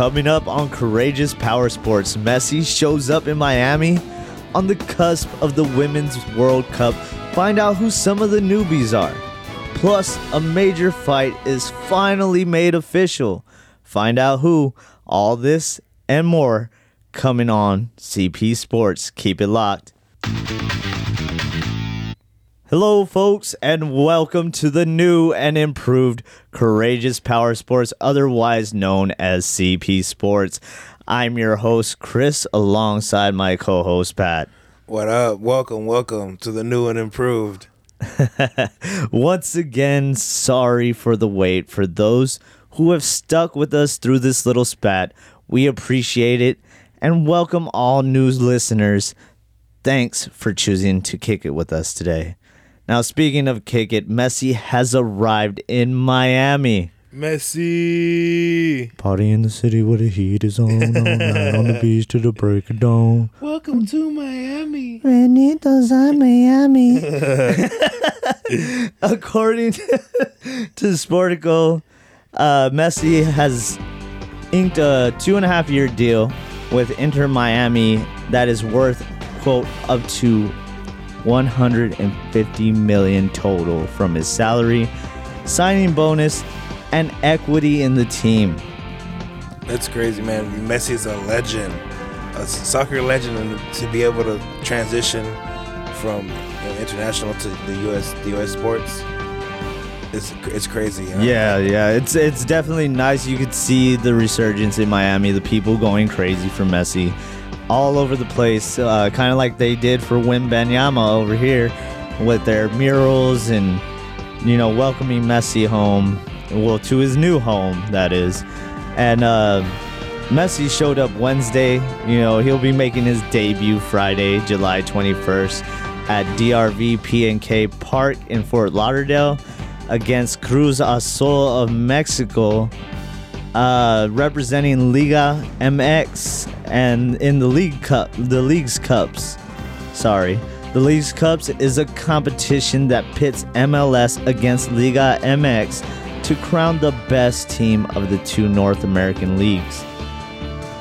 Coming up on Courageous Power Sports, Messi shows up in Miami on the cusp of the Women's World Cup. Find out who some of the newbies are. Plus, a major fight is finally made official. Find out who. All this and more coming on CP Sports. Keep it locked. Hello, folks, and welcome to the new and improved Courageous Power Sports, otherwise known as CP Sports. I'm your host, Chris, alongside my co host, Pat. What up? Welcome, welcome to the new and improved. Once again, sorry for the wait. For those who have stuck with us through this little spat, we appreciate it and welcome all new listeners. Thanks for choosing to kick it with us today. Now, speaking of kick it, Messi has arrived in Miami. Messi. Party in the city where the heat is on, all night on the beach to the break of dawn. Welcome to Miami. Benitos a Miami. According to Sportico, uh, Messi has inked a two and a half year deal with Inter Miami that is worth, quote, up to 150 million total from his salary, signing bonus, and equity in the team. That's crazy, man. Messi is a legend, a soccer legend, and to be able to transition from you know, international to the U.S. the U.S. sports, it's it's crazy. know? Yeah, yeah, it's it's definitely nice. You could see the resurgence in Miami, the people going crazy for Messi, all over the place, uh, kind of like they did for Wembanyama over here, with their murals and you know welcoming Messi home, well to his new home that is, and uh, Messi showed up Wednesday. You know he'll be making his debut Friday, July 21st, at DRV PNK Park in Fort Lauderdale against Cruz Azul of Mexico, uh, representing Liga MX and in the League Cup, the League's Cups. Sorry. The League's Cups is a competition that pits MLS against Liga MX to crown the best team of the two North American leagues.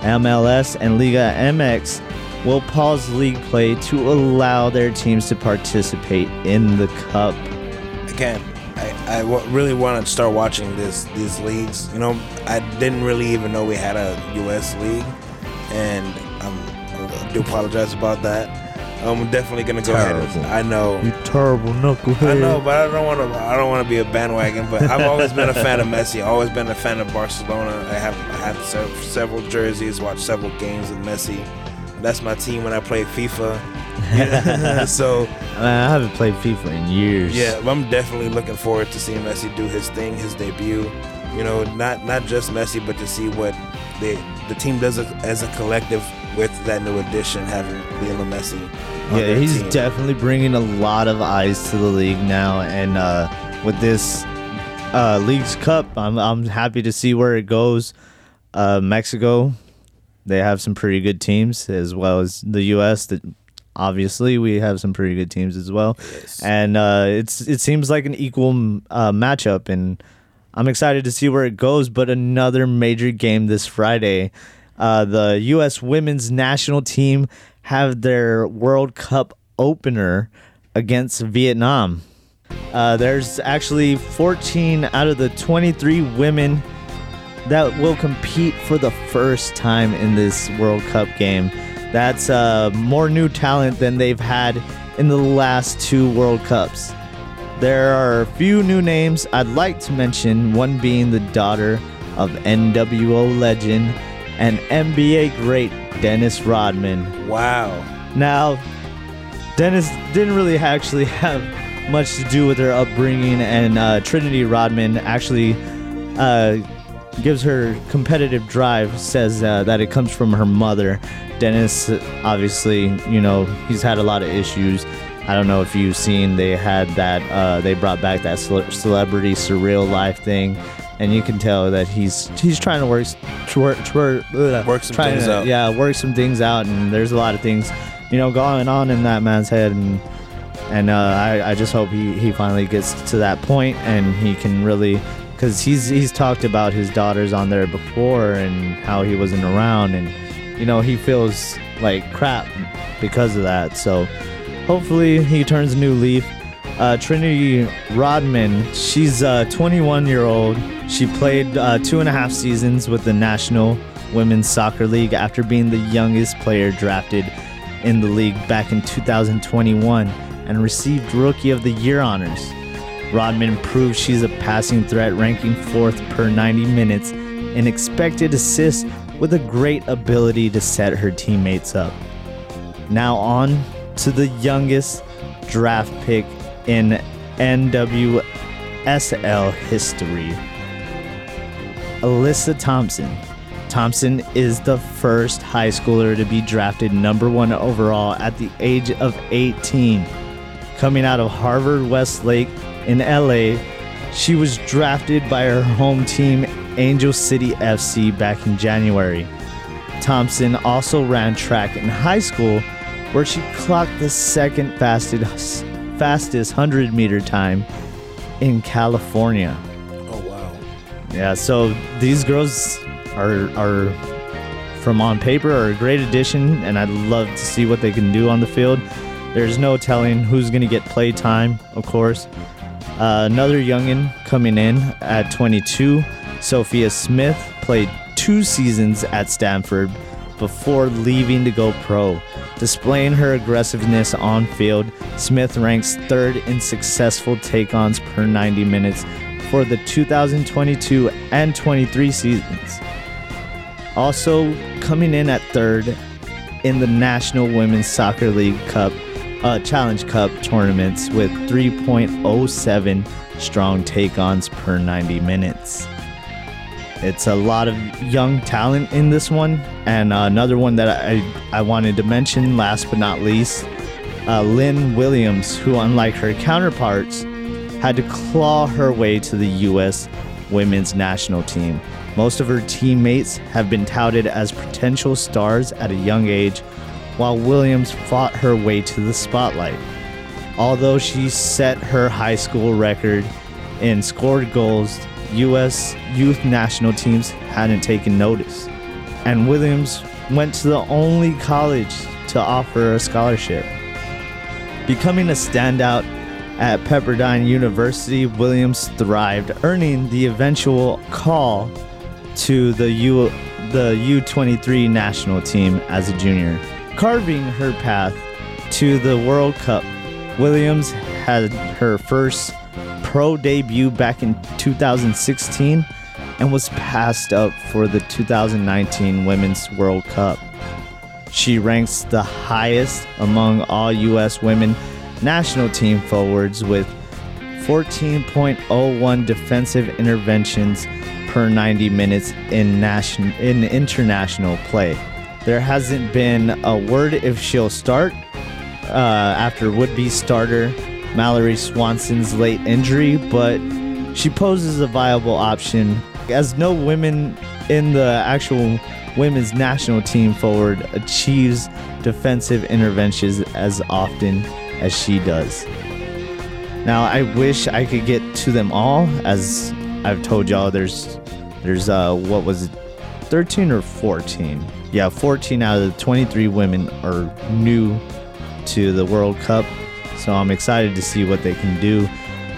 MLS and Liga MX will pause league play to allow their teams to participate in the cup. Again, I, I w- really want to start watching this these leagues. You know, I didn't really even know we had a U.S. league, and um, I do apologize about that. I'm definitely gonna go ahead. And, I know. You terrible knucklehead. I know, but I don't want to. I don't want to be a bandwagon. But I've always been a fan of Messi. Always been a fan of Barcelona. I have I have several, several jerseys. Watched several games with Messi. That's my team when I play FIFA. so Man, I haven't played FIFA in years. yeah, I'm definitely looking forward to seeing Messi do his thing, his debut. You know, not not just Messi, but to see what the the team does a, as a collective with that new addition, having Lionel Messi. on Yeah, he's team. definitely bringing a lot of eyes to the league now, and uh, with this uh, league's cup, I'm I'm happy to see where it goes. Uh, Mexico, they have some pretty good teams, as well as the U.S. That obviously we have some pretty good teams as well, Yes. and uh, it's it seems like an equal uh, matchup, and I'm excited to see where it goes. But another major game this Friday, uh, the U.S. Women's National Team have their World Cup opener against Vietnam. Uh, there's actually 14 out of the 23 women that will compete for the first time in this World Cup game. That's uh, more new talent than they've had in the last two World Cups. There are a few new names I'd like to mention, one being the daughter of NWO legend and NBA great Dennis Rodman. wow. Now, Dennis didn't really actually have much to do with her upbringing, and uh, Trinity Rodman actually uh, gives her competitive drive, says uh, that it comes from her mother. Dennis, uh, obviously, you know, he's had a lot of issues. I don't know if you've seen, they had that, uh, they brought back that cele- celebrity surreal life thing. And you can tell that he's he's trying to work twer, twer, ugh, Work some things to- out. Yeah, work some things out, and there's a lot of things, you know, going on in that man's head, and and uh, I, I just hope he, he finally gets to that point and he can really because he's he's talked about his daughters on there before and how he wasn't around, and you know he feels like crap because of that. So hopefully he turns a new leaf. Uh, Trinity Rodman, she's a 21 year old. She played uh, two and a half seasons with the National Women's Soccer League after being the youngest player drafted in the league back in 2021 and received Rookie of the Year honors. Rodman proved she's a passing threat, ranking fourth per 90 minutes in expected assists with a great ability to set her teammates up. Now on to the youngest draft pick in NWSL history. Alyssa Thompson. Thompson is the first high schooler to be drafted number one overall at the age of 18. Coming out of Harvard Westlake in LA, she was drafted by her home team, Angel City FC, back in January. Thompson also ran track in high school, where she clocked the second fastest, fastest 100 meter time in California. Oh wow. Yeah, so these girls are are from on paper are a great addition, and I'd love to see what they can do on the field. There's no telling who's going to get play time, of course. Uh, another youngin coming in at 22, Sophia Smith played two seasons at Stanford before leaving to go pro. Displaying her aggressiveness on field, Smith ranks third in successful take ons per 90 minutes for the 2022 and 23 seasons. Also coming in at third in the National Women's Soccer League Cup uh, Challenge Cup tournaments with 3.07 strong take ons per 90 minutes. It's a lot of young talent in this one. And uh, another one that I, I wanted to mention, last but not least, uh, Lynn Williams, who, unlike her counterparts, had to claw her way to the U.S. women's national team. Most of her teammates have been touted as potential stars at a young age, while Williams fought her way to the spotlight. Although she set her high school record and scored goals, U.S. youth national teams hadn't taken notice. And Williams went to the only college to offer a scholarship. Becoming a standout at Pepperdine University, Williams thrived, earning the eventual call to the U the U23 national team as a junior. Carving her path to the World Cup, Williams had her first pro debut back in 2016 and was passed up for the 2019 Women's World Cup. She ranks the highest among all U.S. women national team forwards with 14.01 defensive interventions per 90 minutes in national in international play. There hasn't been a word if she'll start uh, after would-be starter Mallory Swanson's late injury, but she poses a viable option as no women in the actual women's national team forward achieves defensive interventions as often as she does. Now, I wish I could get to them all. As I've told y'all, there's there's uh what was it, 13 or 14? Yeah, 14 out of the 23 women are new to the World Cup, so I'm excited to see what they can do.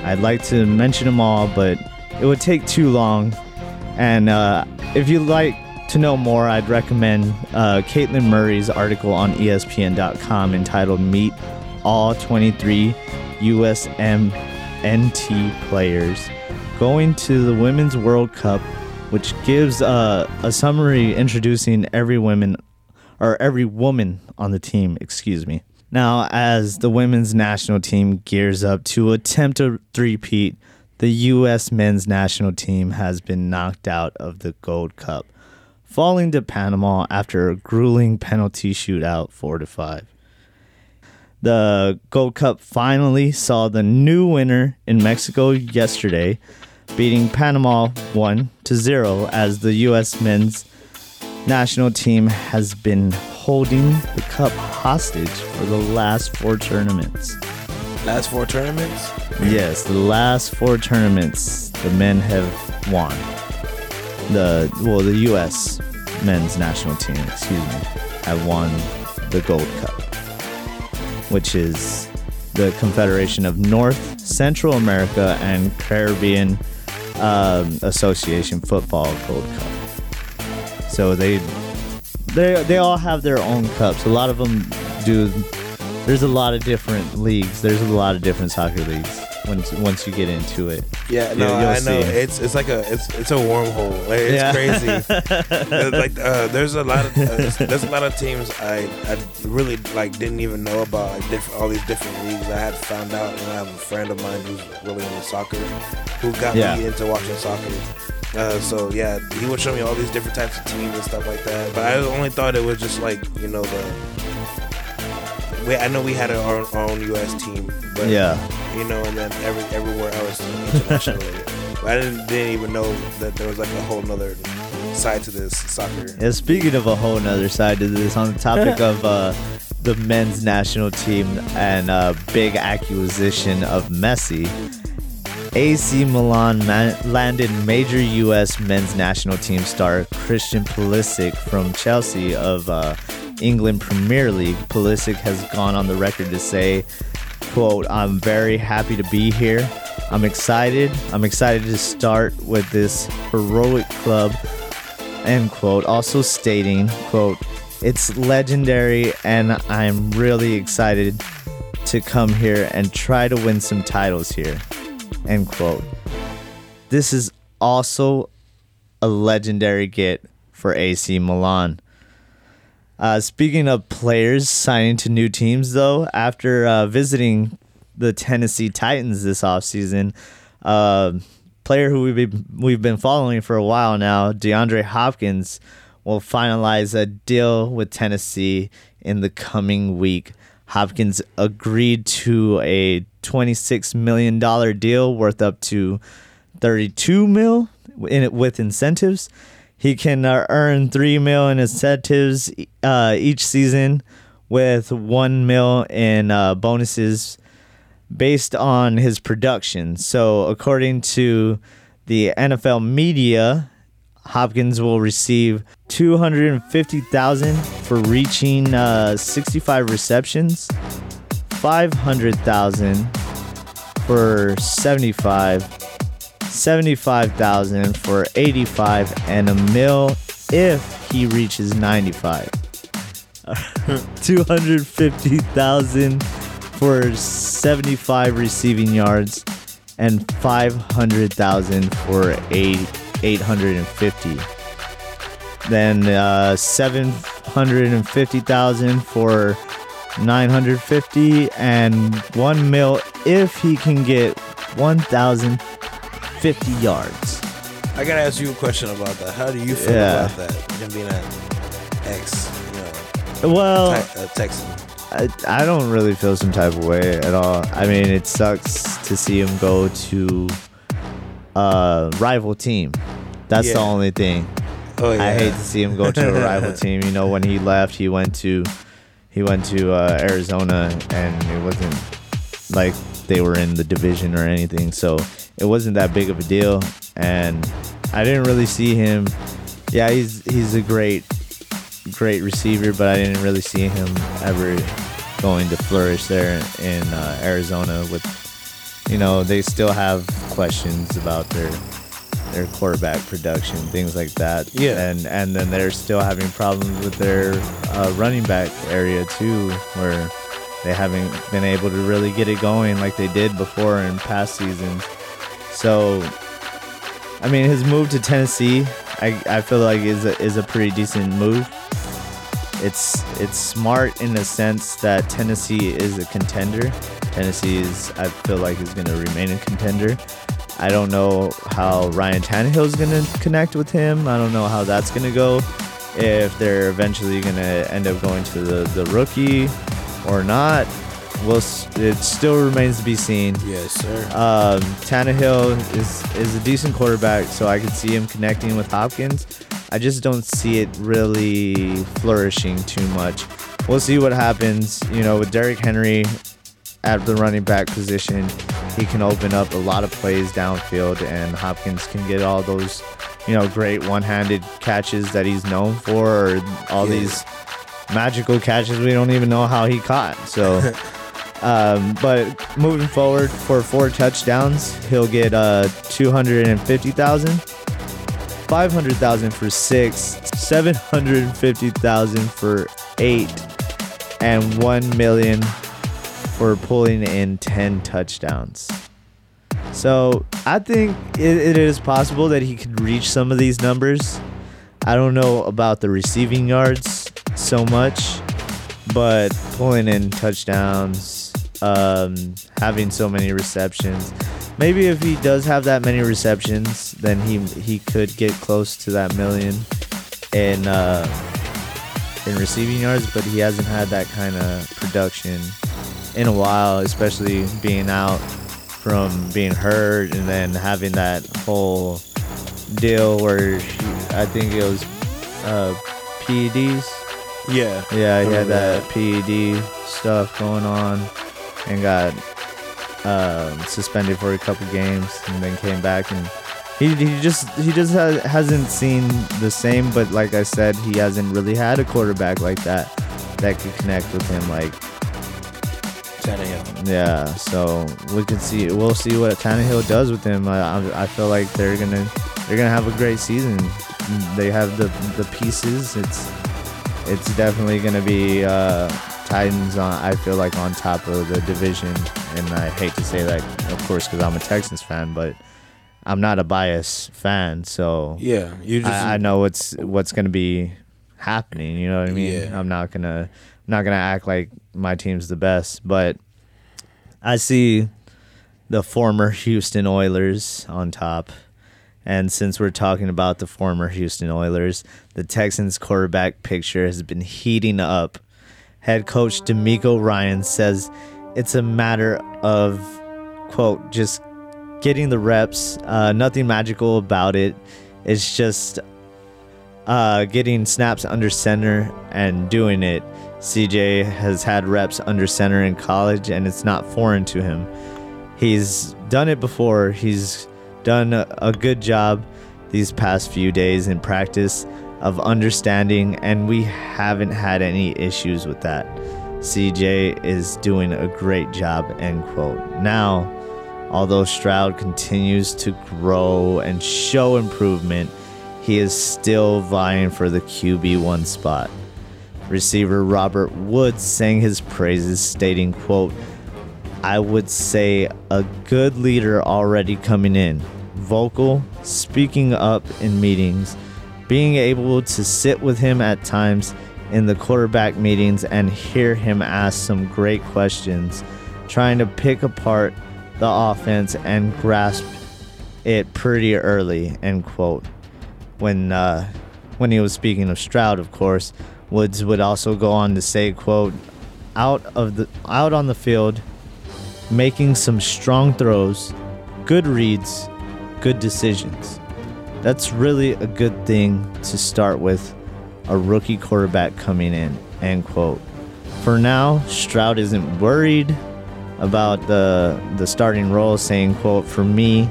I'd like to mention them all, but it would take too long. And uh, if you'd like to know more, I'd recommend uh, Caitlin Murray's article on ESPN.com entitled Meet All 23 USMNT Players Going to the Women's World Cup, which gives uh, a summary introducing every woman or every woman on the team, excuse me. Now, as the women's national team gears up to attempt a three-peat, the U.S. men's national team has been knocked out of the Gold Cup, falling to Panama after a grueling penalty shootout 4 to 5. The Gold Cup finally saw the new winner in Mexico yesterday, beating Panama 1 to 0 as the U.S. men's national team has been holding the cup hostage for the last four tournaments. Last four tournaments. Yes, the last four tournaments. the men have won. The well, the U.S. men's national team, excuse me, have won the Gold Cup, which is the Confederation of North, Central America, and Caribbean um, Association Football Gold Cup. So they they they all have their own cups. A lot of them do. There's a lot of different leagues. There's a lot of different soccer leagues once once you get into it. Yeah, no, I know. see. It's it's like a it's it's a wormhole. Like, it's Yeah. crazy. There's like uh, there's a lot of uh, there's a lot of teams I I really like didn't even know about like different all these different leagues. I had found out, and I have a friend of mine who's really into soccer, who got Yeah. me into watching soccer. Uh, so yeah, he would show me all these different types of teams and stuff like that. But I only thought it was just like you know the. We, I know we had our, our own U.S. team, but Yeah. You know, and then every everywhere else internationally. I didn't, didn't even know that there was like a whole nother side to this soccer. And speaking of a whole nother side to this, on the topic of uh, the men's national team and uh, big acquisition of Messi, AC Milan man- landed major U.S. men's national team star Christian Pulisic from Chelsea of uh, England Premier League. Pulisic has gone on the record to say, quote, I'm very happy to be here. I'm excited. I'm excited to start with this heroic club end quote also stating quote it's legendary and i'm really excited to come here and try to win some titles here end quote this is also a legendary get for ac milan uh, speaking of players signing to new teams though after uh, visiting the tennessee titans this offseason uh, player who we've been, we've been following for a while now, DeAndre Hopkins, will finalize a deal with Tennessee in the coming week. Hopkins agreed to a $26 million deal worth up to 32 mil in it with incentives. He can uh, earn 3 mil in incentives uh, each season with 1 mil in uh, bonuses based on his production. So, according to the NFL media, Hopkins will receive 250,000 for reaching uh, 65 receptions, 500,000 for 75, 75,000 for 85 and a mil if he reaches 95. 250,000 for 75 receiving yards and 500,000 for eight, 850. Then uh, 750,000 for 950 and 1 mil if he can get 1,050 yards. I gotta ask you a question about that. How do you feel Yeah. about that? Him being an ex, you know, Well, Te- uh, Texan. I, I don't really feel some type of way at all. I mean, it sucks to see him go to a rival team. That's the only thing. Oh yeah. I hate to see him go to a rival team. You know, when he left, he went to he went to uh, Arizona, and it wasn't like they were in the division or anything. So it wasn't that big of a deal, and I didn't really see him. Yeah, he's he's a great great receiver, but I didn't really see him ever going to flourish there in uh, Arizona. With you know, they still have questions about their their quarterback production, things like that. Yeah. and and then they're still having problems with their uh, running back area too, where they haven't been able to really get it going like they did before in past seasons. So, I mean, his move to Tennessee, I, I feel like is a, is a pretty decent move. It's it's smart in the sense that Tennessee is a contender. Tennessee is I feel like is going to remain a contender. I don't know how Ryan Tannehill is going to connect with him. I don't know how that's going to go. If they're eventually going to end up going to the, the rookie or not, we'll, it still remains to be seen. Yes, sir. Um, Tannehill is is a decent quarterback, so I could see him connecting with Hopkins. I just don't see it really flourishing too much. We'll see what happens. You know, with Derrick Henry, at the running back position, he can open up a lot of plays downfield, and Hopkins can get all those, you know, great one-handed catches that he's known for, or all Yeah. these magical catches we don't even know how he caught. So, um, but moving forward for four touchdowns, he'll get uh 250,000, 500,000 for six, 750,000 for eight, and 1 million for pulling in 10 touchdowns. So I think it, it is possible that he could reach some of these numbers. I don't know about the receiving yards so much, but pulling in touchdowns, um, having so many receptions. Maybe if he does have that many receptions, then he he could get close to that million in uh, in receiving yards. But he hasn't had that kind of production in a while, especially being out from being hurt and then having that whole deal where he, I think it was uh, PEDs. Yeah. Yeah, he had that PED stuff going on and got um, suspended for a couple games and then came back and he, he just he just ha- hasn't seen the same. But like I said, he hasn't really had a quarterback like that that could connect with him like Tannehill. yeah, so we can see. We'll see what Tannehill does with him. I, I, I feel like they're gonna they're gonna have a great season. They have the the pieces. It's it's definitely gonna be uh, Titans on. I feel like on top of the division, and I hate to say that, of course, because I'm a Texans fan, but I'm not a biased fan, so Yeah. You just. I, I know what's what's gonna be happening. You know what I mean? Yeah. I'm not gonna I'm not gonna act like my team's the best, but I see the former Houston Oilers on top. And since we're talking about the former Houston Oilers, the Texans quarterback picture has been heating up. Head coach DeMeco Ryan says it's a matter of quote just getting the reps. Uh, nothing magical about it. It's just uh, getting snaps under center and doing it. CJ has had reps under center in college, and it's not foreign to him. He's done it before. He's done a, a good job these past few days in practice of understanding, and we haven't had any issues with that. CJ is doing a great job, end quote. Now, although Stroud continues to grow and show improvement, he is still vying for the QB1 spot. Receiver Robert Woods sang his praises, stating, quote, I would say a good leader already coming in, vocal, speaking up in meetings, being able to sit with him at times in the quarterback meetings and hear him ask some great questions, trying to pick apart the offense and grasp it pretty early, end quote. When uh, when he was speaking of Stroud, of course, Woods would also go on to say, quote, out of the out on the field, making some strong throws, good reads, good decisions. That's really a good thing to start with a rookie quarterback coming in, end quote. For now, Stroud isn't worried about the the starting role, saying, quote, for me,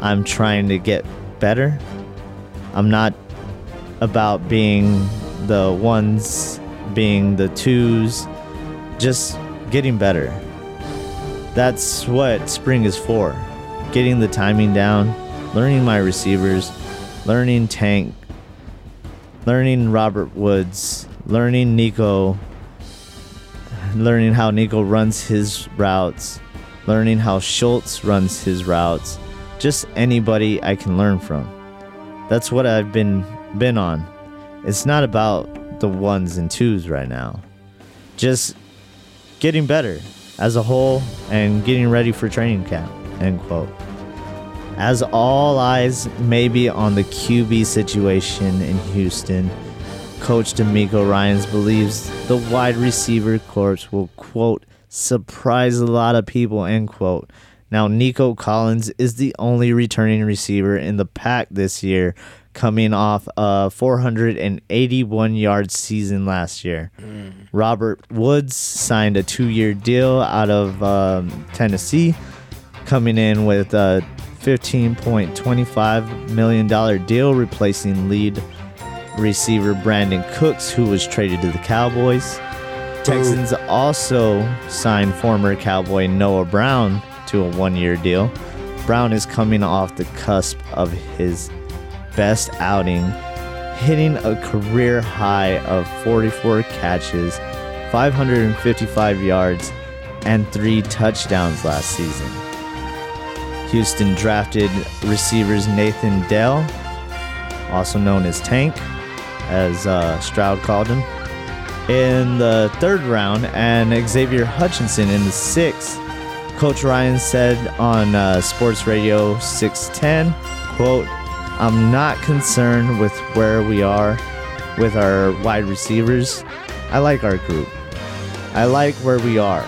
I'm trying to get better. I'm not about being the ones, being the twos, just getting better. That's what spring is for. Getting the timing down, learning my receivers, learning Tank, learning Robert Woods, learning Nico, learning how Nico runs his routes, learning how Schultz runs his routes. Just anybody I can learn from. That's what I've been been on. It's not about the ones and twos right now. Just getting better as a whole and getting ready for training camp. End quote. As all eyes may be on the QB situation in Houston, Coach DeMeco Ryans believes the wide receiver corps will quote surprise a lot of people end quote. Now Nico Collins is the only returning receiver in the pack this year, coming off a 481 yard season last year. Robert Woods signed a two year deal out of um, Tennessee, coming in with a $15.25 million deal, replacing lead receiver Brandin Cooks, who was traded to the Cowboys. Texans also signed former Cowboy Noah Brown to a one year deal. Brown is coming off the cusp of his best outing, hitting a career high of 44 catches, 555 yards, and three touchdowns last season. Houston drafted receivers Nathan Dell, also known as Tank, as uh, Stroud called him, in the third round, and Xavier Hutchinson in the sixth. Coach Ryan said on uh, Sports Radio 610, quote, I'm not concerned with where we are with our wide receivers. I like our group. I like where we are.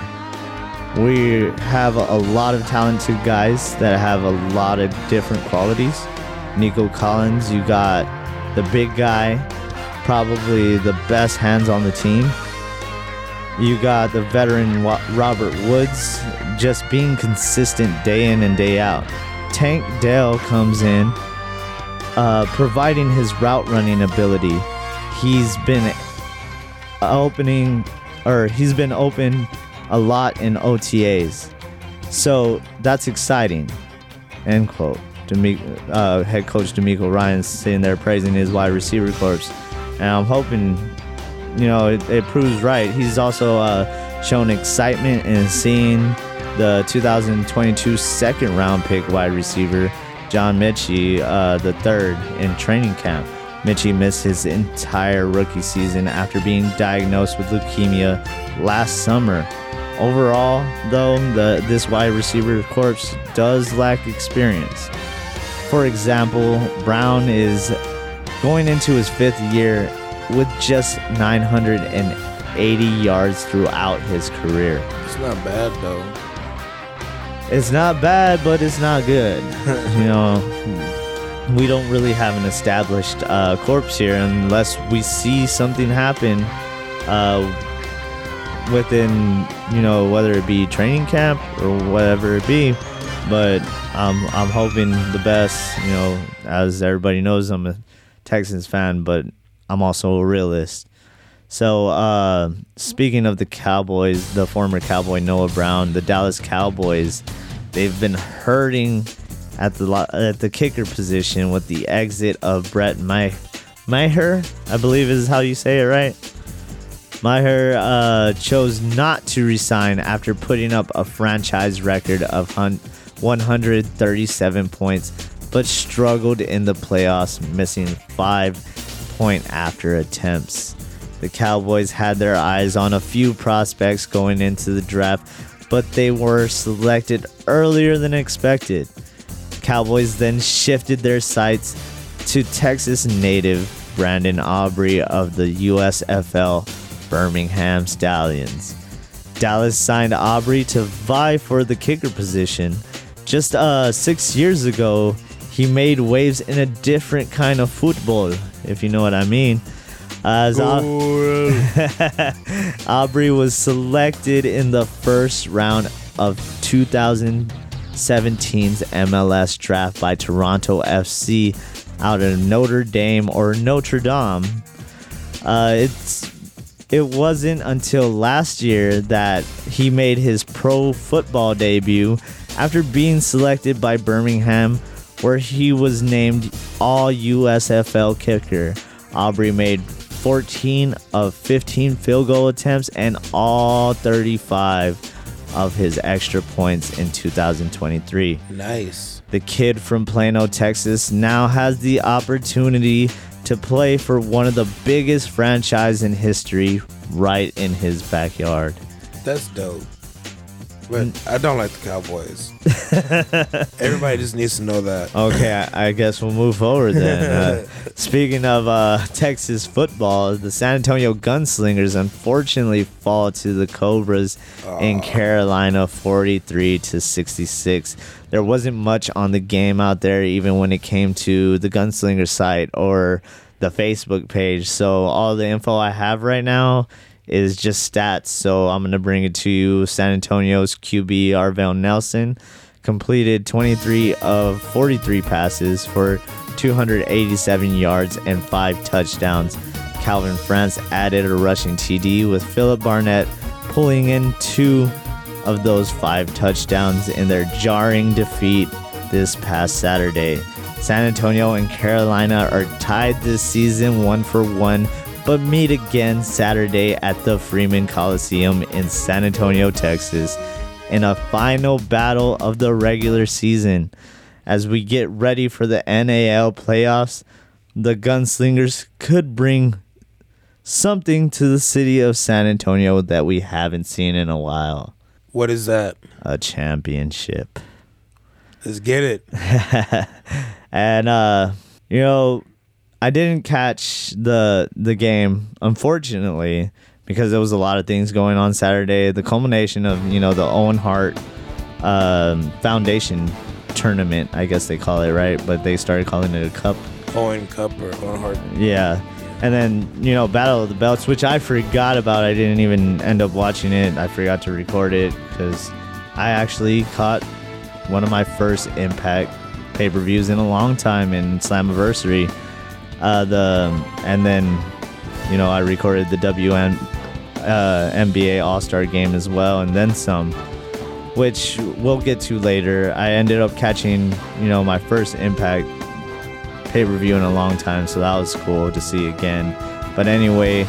We have a lot of talented guys that have a lot of different qualities. Nico Collins, you got the big guy, probably the best hands on the team. You got the veteran Robert Woods just being consistent day in and day out. Tank Dell comes in, uh, providing his route running ability. He's been opening, or he's been open a lot in OTAs. So that's exciting. End quote. Uh, head coach DeMeco Ryan sitting there praising his wide receiver corps. And I'm hoping, you know, it, it proves right. He's also uh, shown excitement in seeing the 2022 second round pick wide receiver, John Metchie, uh, the third in training camp. Mitchie missed his entire rookie season after being diagnosed with leukemia last summer. Overall, though, the this wide receiver corps does lack experience. For example, Brown is going into his fifth year with just 980 yards throughout his career. It's not bad though. It's not bad, but it's not good. you know, we don't really have an established uh, corpse here unless we see something happen uh, within, you know, whether it be training camp or whatever it be. But I'm I'm hoping the best. You know, as everybody knows, I'm a Texans fan, but I'm also a realist. So, uh, speaking of the Cowboys, the former Cowboy Noah Brown, the Dallas Cowboys, they've been hurting at the lo- at the kicker position with the exit of Brett May- Maher, I believe is how you say it, right? Maher uh, chose not to resign after putting up a franchise record of 137 points, but struggled in the playoffs, missing five point after attempts. The Cowboys had their eyes on a few prospects going into the draft, but they were selected earlier than expected. Cowboys then shifted their sights to Texas native Brandon Aubrey of the USFL Birmingham Stallions. Dallas signed Aubrey to vie for the kicker position. Just uh, six years ago, he made waves in a different kind of football, if you know what I mean. As Au- Aubrey was selected in the first round of 2017's MLS draft by Toronto FC out of Notre Dame or Notre Dame. Uh, it's it wasn't until last year that he made his pro football debut after being selected by Birmingham, where he was named All USFL kicker. Aubrey made 14 of 15 field goal attempts and all 35 of his extra points in 2023. Nice. The kid from Plano, Texas now has the opportunity to play for one of the biggest franchise in history right in his backyard. That's dope. But I don't like the Cowboys. Everybody just needs to know that. Okay, I, I guess we'll move forward then. Uh, speaking of uh, Texas football, the San Antonio Gunslingers unfortunately fall to the Cobras in Carolina 43 to 66. There wasn't much on the game out there, even when it came to the Gunslinger site or the Facebook page. So all the info I have right now is just stats. So I'm gonna bring it to you. San Antonio's QB Arvell Nelson completed 23 of 43 passes for 287 yards and five touchdowns. Calvin France added a rushing TD with Philip Barnett pulling in two of those five touchdowns in their jarring defeat this past Saturday. San Antonio and Carolina are tied this season one for one, but meet again Saturday at the Freeman Coliseum in San Antonio, Texas, in a final battle of the regular season. As we get ready for the NAL playoffs, the Gunslingers could bring something to the city of San Antonio that we haven't seen in a while What is that? a championship. Let's get it. and uh you know i didn't catch the the game unfortunately because there was a lot of things going on saturday the culmination of you know the owen hart um, foundation tournament i guess they call it right but they started calling it a cup Owen Cup or Owen Hart. yeah and then you know battle of the belts which i forgot about. I didn't even end up watching it. I forgot to record it because i actually caught one of my first impact pay-per-views in a long time in slammiversary. Uh the and then you know i recorded the wn uh, nba all-star game as well and then some which we'll get to later. I ended up catching you know my first impact pay per view in a long time, so that was cool to see again. But anyway,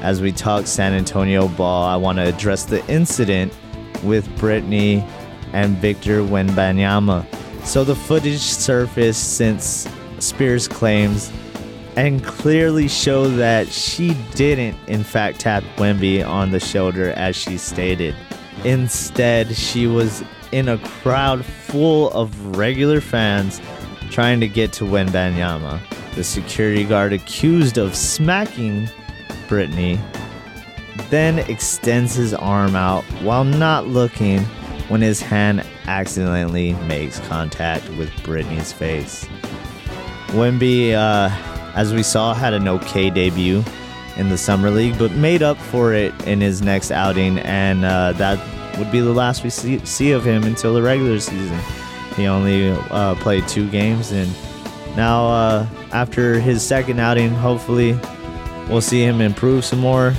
as we talk San Antonio ball, I want to address the incident with Britney and Victor Wembanyama. So the footage surfaced since Spears claims and clearly show that she didn't in fact tap Wemby on the shoulder as she stated. Instead, she was in a crowd full of regular fans trying to get to Wembanyama. The security guard accused of smacking Britney then extends his arm out while not looking when his hand accidentally makes contact with Britney's face. Wemby, uh, as we saw, had an okay debut in the Summer League, but made up for it in his next outing, and uh, that would be the last we see, see of him until the regular season. He only uh, played two games, and now uh, after his second outing, hopefully we'll see him improve some more.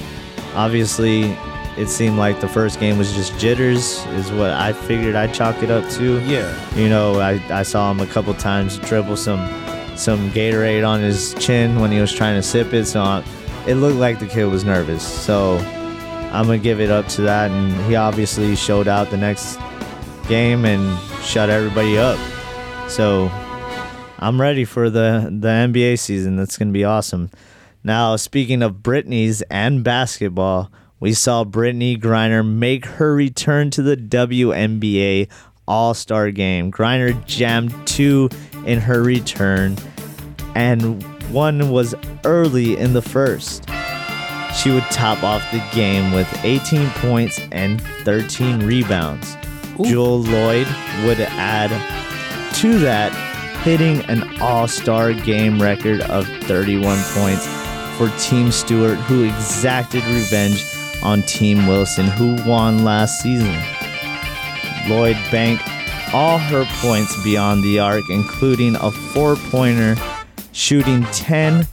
Obviously, it seemed like the first game was just jitters, is what I figured I'd chalk it up to. Yeah. You know, I, I saw him a couple times dribble some some Gatorade on his chin when he was trying to sip it, so I, it looked like the kid was nervous. So I'm gonna give it up to that, and he obviously showed out the next game and shut everybody up. So I'm ready for the the NBA season. That's gonna be awesome. Now, speaking of Britney's and basketball, we saw Brittney Griner make her return to the WNBA All Star game. Griner jammed two in her return, and one was early in the first. She would top off the game with 18 points and 13 rebounds. Jewell Loyd would add to that, hitting an all star game record of 31 points for Team Stewart, who exacted revenge on Team Wilson, who won last season. Lloyd banked all her points beyond the arc, including a four pointer, shooting 10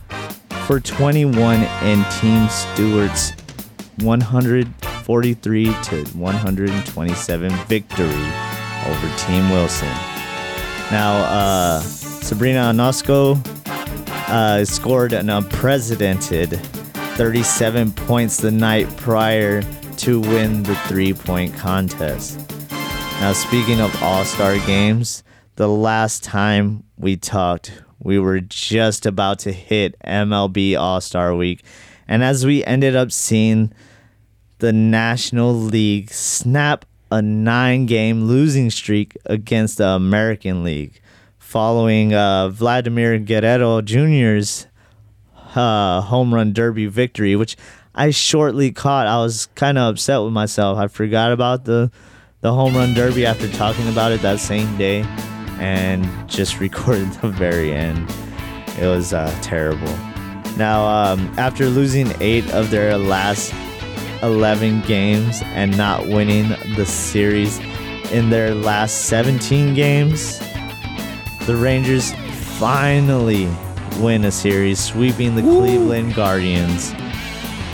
for 21 in Team Stewart's 143 to 127 victory over Team Wilson. Now, uh, Sabrina Ionescu uh, scored an unprecedented 37 points the night prior to win the three point contest. Now, speaking of All Star games, the last time we talked, we were just about to hit MLB All Star Week. And as we ended up seeing the National League snap a nine game losing streak against the American League following uh, Vladimir Guerrero Jr.'s uh, home run derby victory, which I shortly caught. I was kind of upset with myself. I forgot about the the home run derby after talking about it that same day and just recorded the very end. It was uh, terrible. Now, um, after losing eight of their last 11 games and not winning the series in their last 17 games, the Rangers finally win a series, sweeping the Woo. Cleveland Guardians.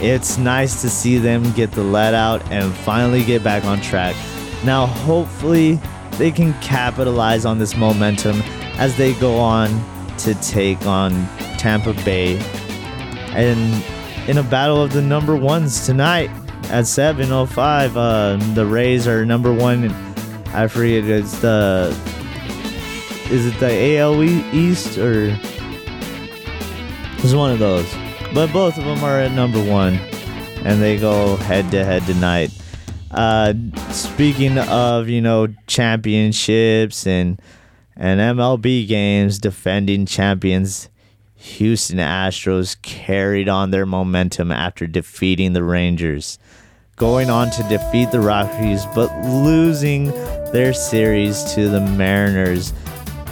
It's nice to see them get the let out and finally get back on track. Now, hopefully, they can capitalize on this momentum as they go on to take on Tampa Bay and in a battle of the number ones tonight at 7:05. Uh, the Rays are number one. I forget it's the is it the AL East or it's one of those. But both of them are at number one, and they go head to head tonight. Uh, speaking of you know championships and and MLB games, defending champions. Houston Astros carried on their momentum after defeating the Rangers, going on to defeat the Rockies, but losing their series to the Mariners,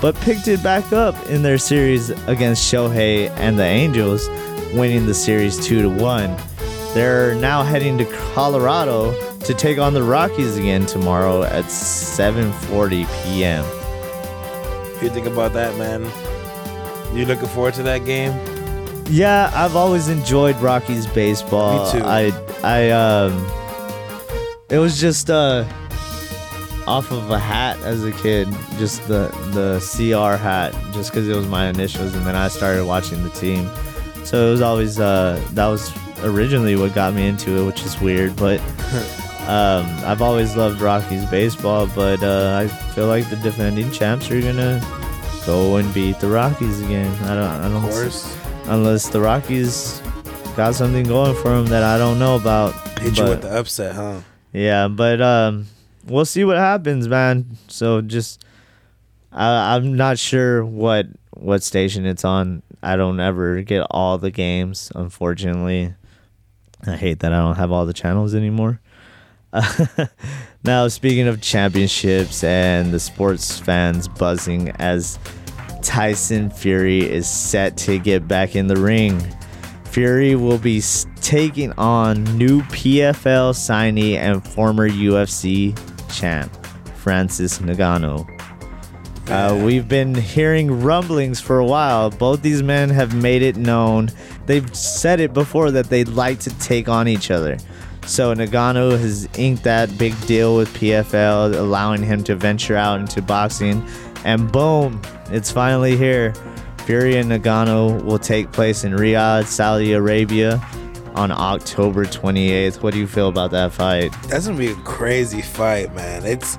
but picked it back up in their series against Shohei and the Angels, winning the series 2 to 1. They're now heading to Colorado to take on the Rockies again tomorrow at 7:40 p.m. You think about that, man? You looking forward to that game? Yeah, I've always enjoyed Rockies baseball. Me too. I I um it was just uh off of a hat as a kid, just the the CR hat, just because it was my initials, and then I started watching the team. So it was always uh that was originally what got me into it, which is weird, but um I've always loved Rockies baseball, but uh I feel like the defending champs are gonna go and beat the Rockies again. I don't. I don't. Of course. Unless the Rockies got something going for them that I don't know about. Hit but, you with the upset, huh? Yeah, but um, we'll see what happens, man. So just, I, I'm not sure what what station it's on. I don't ever get all the games, unfortunately. I hate that I don't have all the channels anymore. now, speaking of championships and the sports fans buzzing as Tyson Fury is set to get back in the ring. Fury will be taking on new PFL signee and former UFC champ, Francis Ngannou. Uh, we've been hearing rumblings for a while. Both these men have made it known. They've said it before that they'd like to take on each other. So Ngannou has inked that big deal with PFL, allowing him to venture out into boxing. And boom, it's finally here. Fury and Ngannou will take place in Riyadh, Saudi Arabia on October 28th. What do you feel about that fight? That's gonna be a crazy fight, man. It's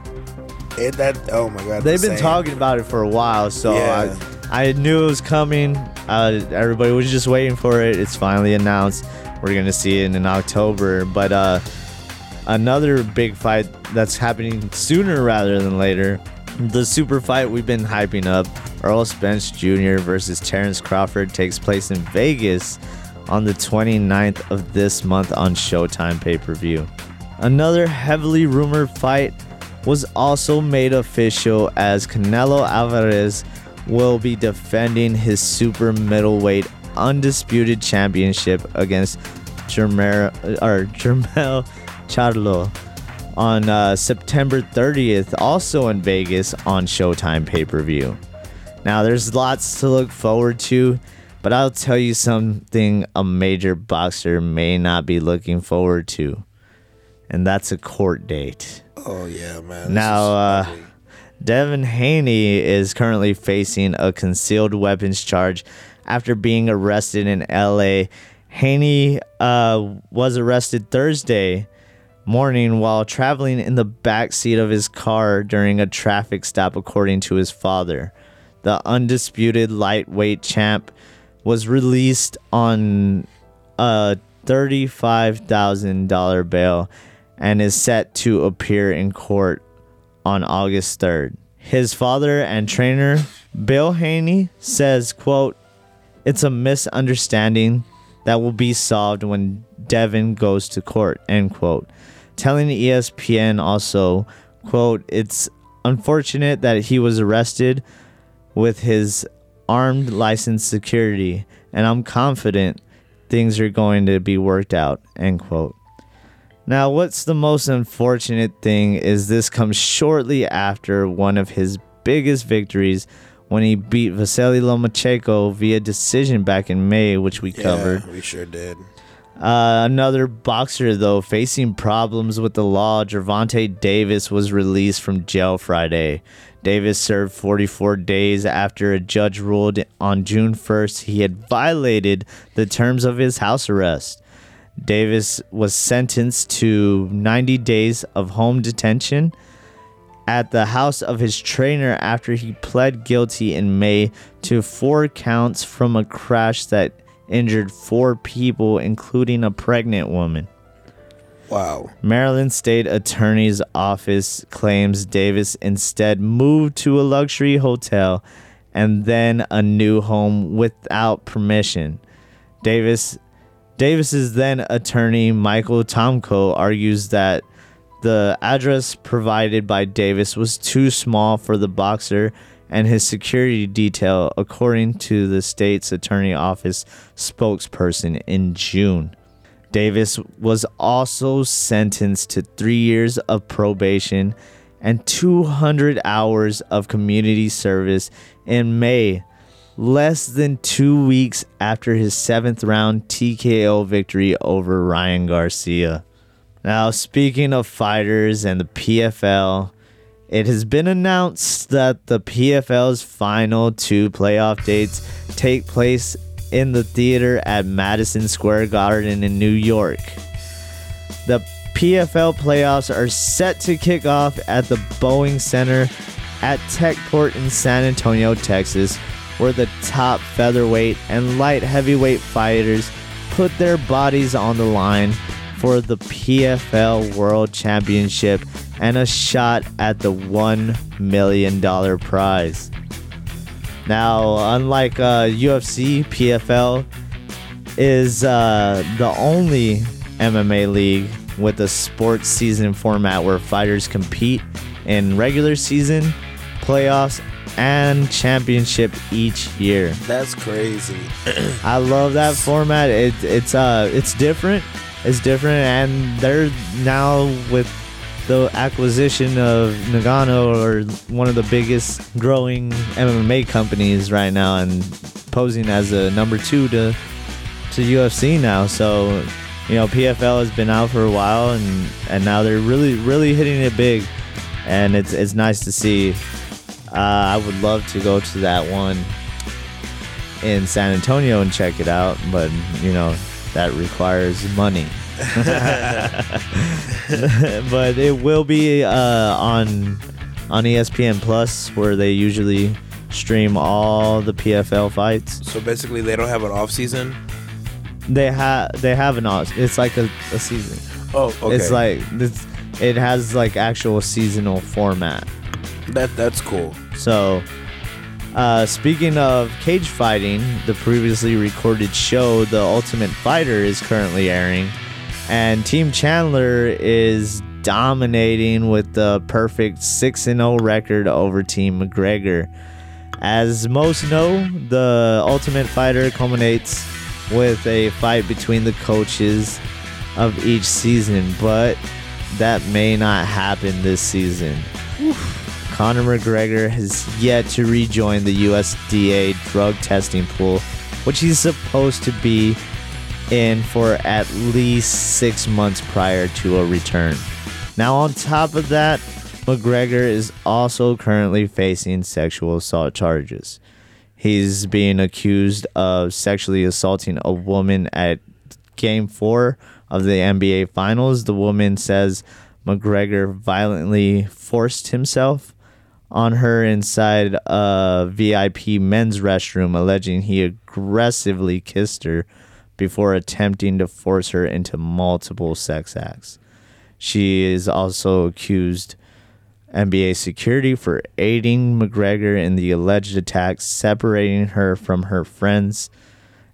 it that oh my god. They've been talking about it for a while, so yeah. I I knew it was coming. Uh, everybody was just waiting for it. It's finally announced. We're gonna see it in October. But uh, another big fight that's happening sooner rather than later. The super fight we've been hyping up, Errol Spence Jr. versus Terrence Crawford, takes place in Vegas on the 29th of this month on Showtime pay per view. Another heavily rumored fight was also made official as Canelo Alvarez will be defending his super middleweight undisputed championship against Jermell, or Jermell Charlo on uh, September 30th, also in Vegas on Showtime pay per view. Now, there's lots to look forward to, but I'll tell you something a major boxer may not be looking forward to, and that's a court date. Oh, yeah, man. now, uh, Devin Haney is currently facing a concealed weapons charge after being arrested in LA. Haney uh, was arrested Thursday morning while traveling in the back seat of his car during a traffic stop, according to his father. The undisputed lightweight champ was released on a $35,000 bail and is set to appear in court on August 3rd. His father and trainer, Bill Haney, says, quote, it's a misunderstanding that will be solved when Devin goes to court, end quote. Telling ESPN also, quote, It's unfortunate that he was arrested with his armed licensed security, and I'm confident things are going to be worked out, end quote. Now, what's the most unfortunate thing is this comes shortly after one of his biggest victories when he beat Vasily Lomachenko via decision back in May, which we covered. Yeah, we sure did. Uh, another boxer, though, facing problems with the law, Gervonta Davis was released from jail Friday. Davis served 44 days after a judge ruled on June 1st he had violated the terms of his house arrest. Davis was sentenced to 90 days of home detention at the house of his trainer after he pled guilty in May to four counts from a crash that injured four people, including a pregnant woman. Wow. Maryland State Attorney's Office claims Davis instead moved to a luxury hotel and then a new home without permission. Davis Davis's then attorney Michael Tomko argues that the address provided by Davis was too small for the boxer and his security detail, according to the state's attorney office spokesperson in June. Davis was also sentenced to three years of probation and 200 hours of community service in May, less than two weeks after his seventh round TKO victory over Ryan Garcia. Now, speaking of fighters and the PFL, it has been announced that the PFL's final two playoff dates take place in the theater at Madison Square Garden in New York. The PFL playoffs are set to kick off at the Boeing Center at Techport in San Antonio, Texas, where the top featherweight and light heavyweight fighters put their bodies on the line for the PFL World Championship and a shot at the $1 million prize. Now, unlike uh, UFC, PFL is uh, the only MMA league with a sports season format where fighters compete in regular season, playoffs, and championship each year. That's crazy. I love that format. It, it's uh, it's different. It's different, and they're now with the acquisition of Ngannou or one of the biggest growing MMA companies right now and posing as a number two to to UFC now. So, you know, PFL has been out for a while and and now they're really really hitting it big, and it's it's nice to see. Uh, I would love to go to that one in San Antonio and check it out, but you know that requires money. but it will be uh, on on ESPN Plus, where they usually stream all the PFL fights. So basically, they don't have an off season. They have they have an off. It's like a, a season. Oh, okay. It's like it's, it has like actual seasonal format. that. That's cool. So, uh, speaking of cage fighting, the previously recorded show, The Ultimate Fighter, is currently airing, and Team Chandler is dominating with the perfect 6 0 record over Team McGregor. As most know, the Ultimate Fighter culminates with a fight between the coaches of each season, but that may not happen this season. Conor McGregor has yet to rejoin the USADA drug testing pool, which he's supposed to be in for at least six months prior to a return. Now, on top of that, McGregor is also currently facing sexual assault charges. He's being accused of sexually assaulting a woman at game four of the NBA Finals. The woman says McGregor violently forced himself on her inside a VIP men's restroom, alleging he aggressively kissed her before attempting to force her into multiple sex acts. She is also accused NBA security for aiding McGregor in the alleged attack, separating her from her friends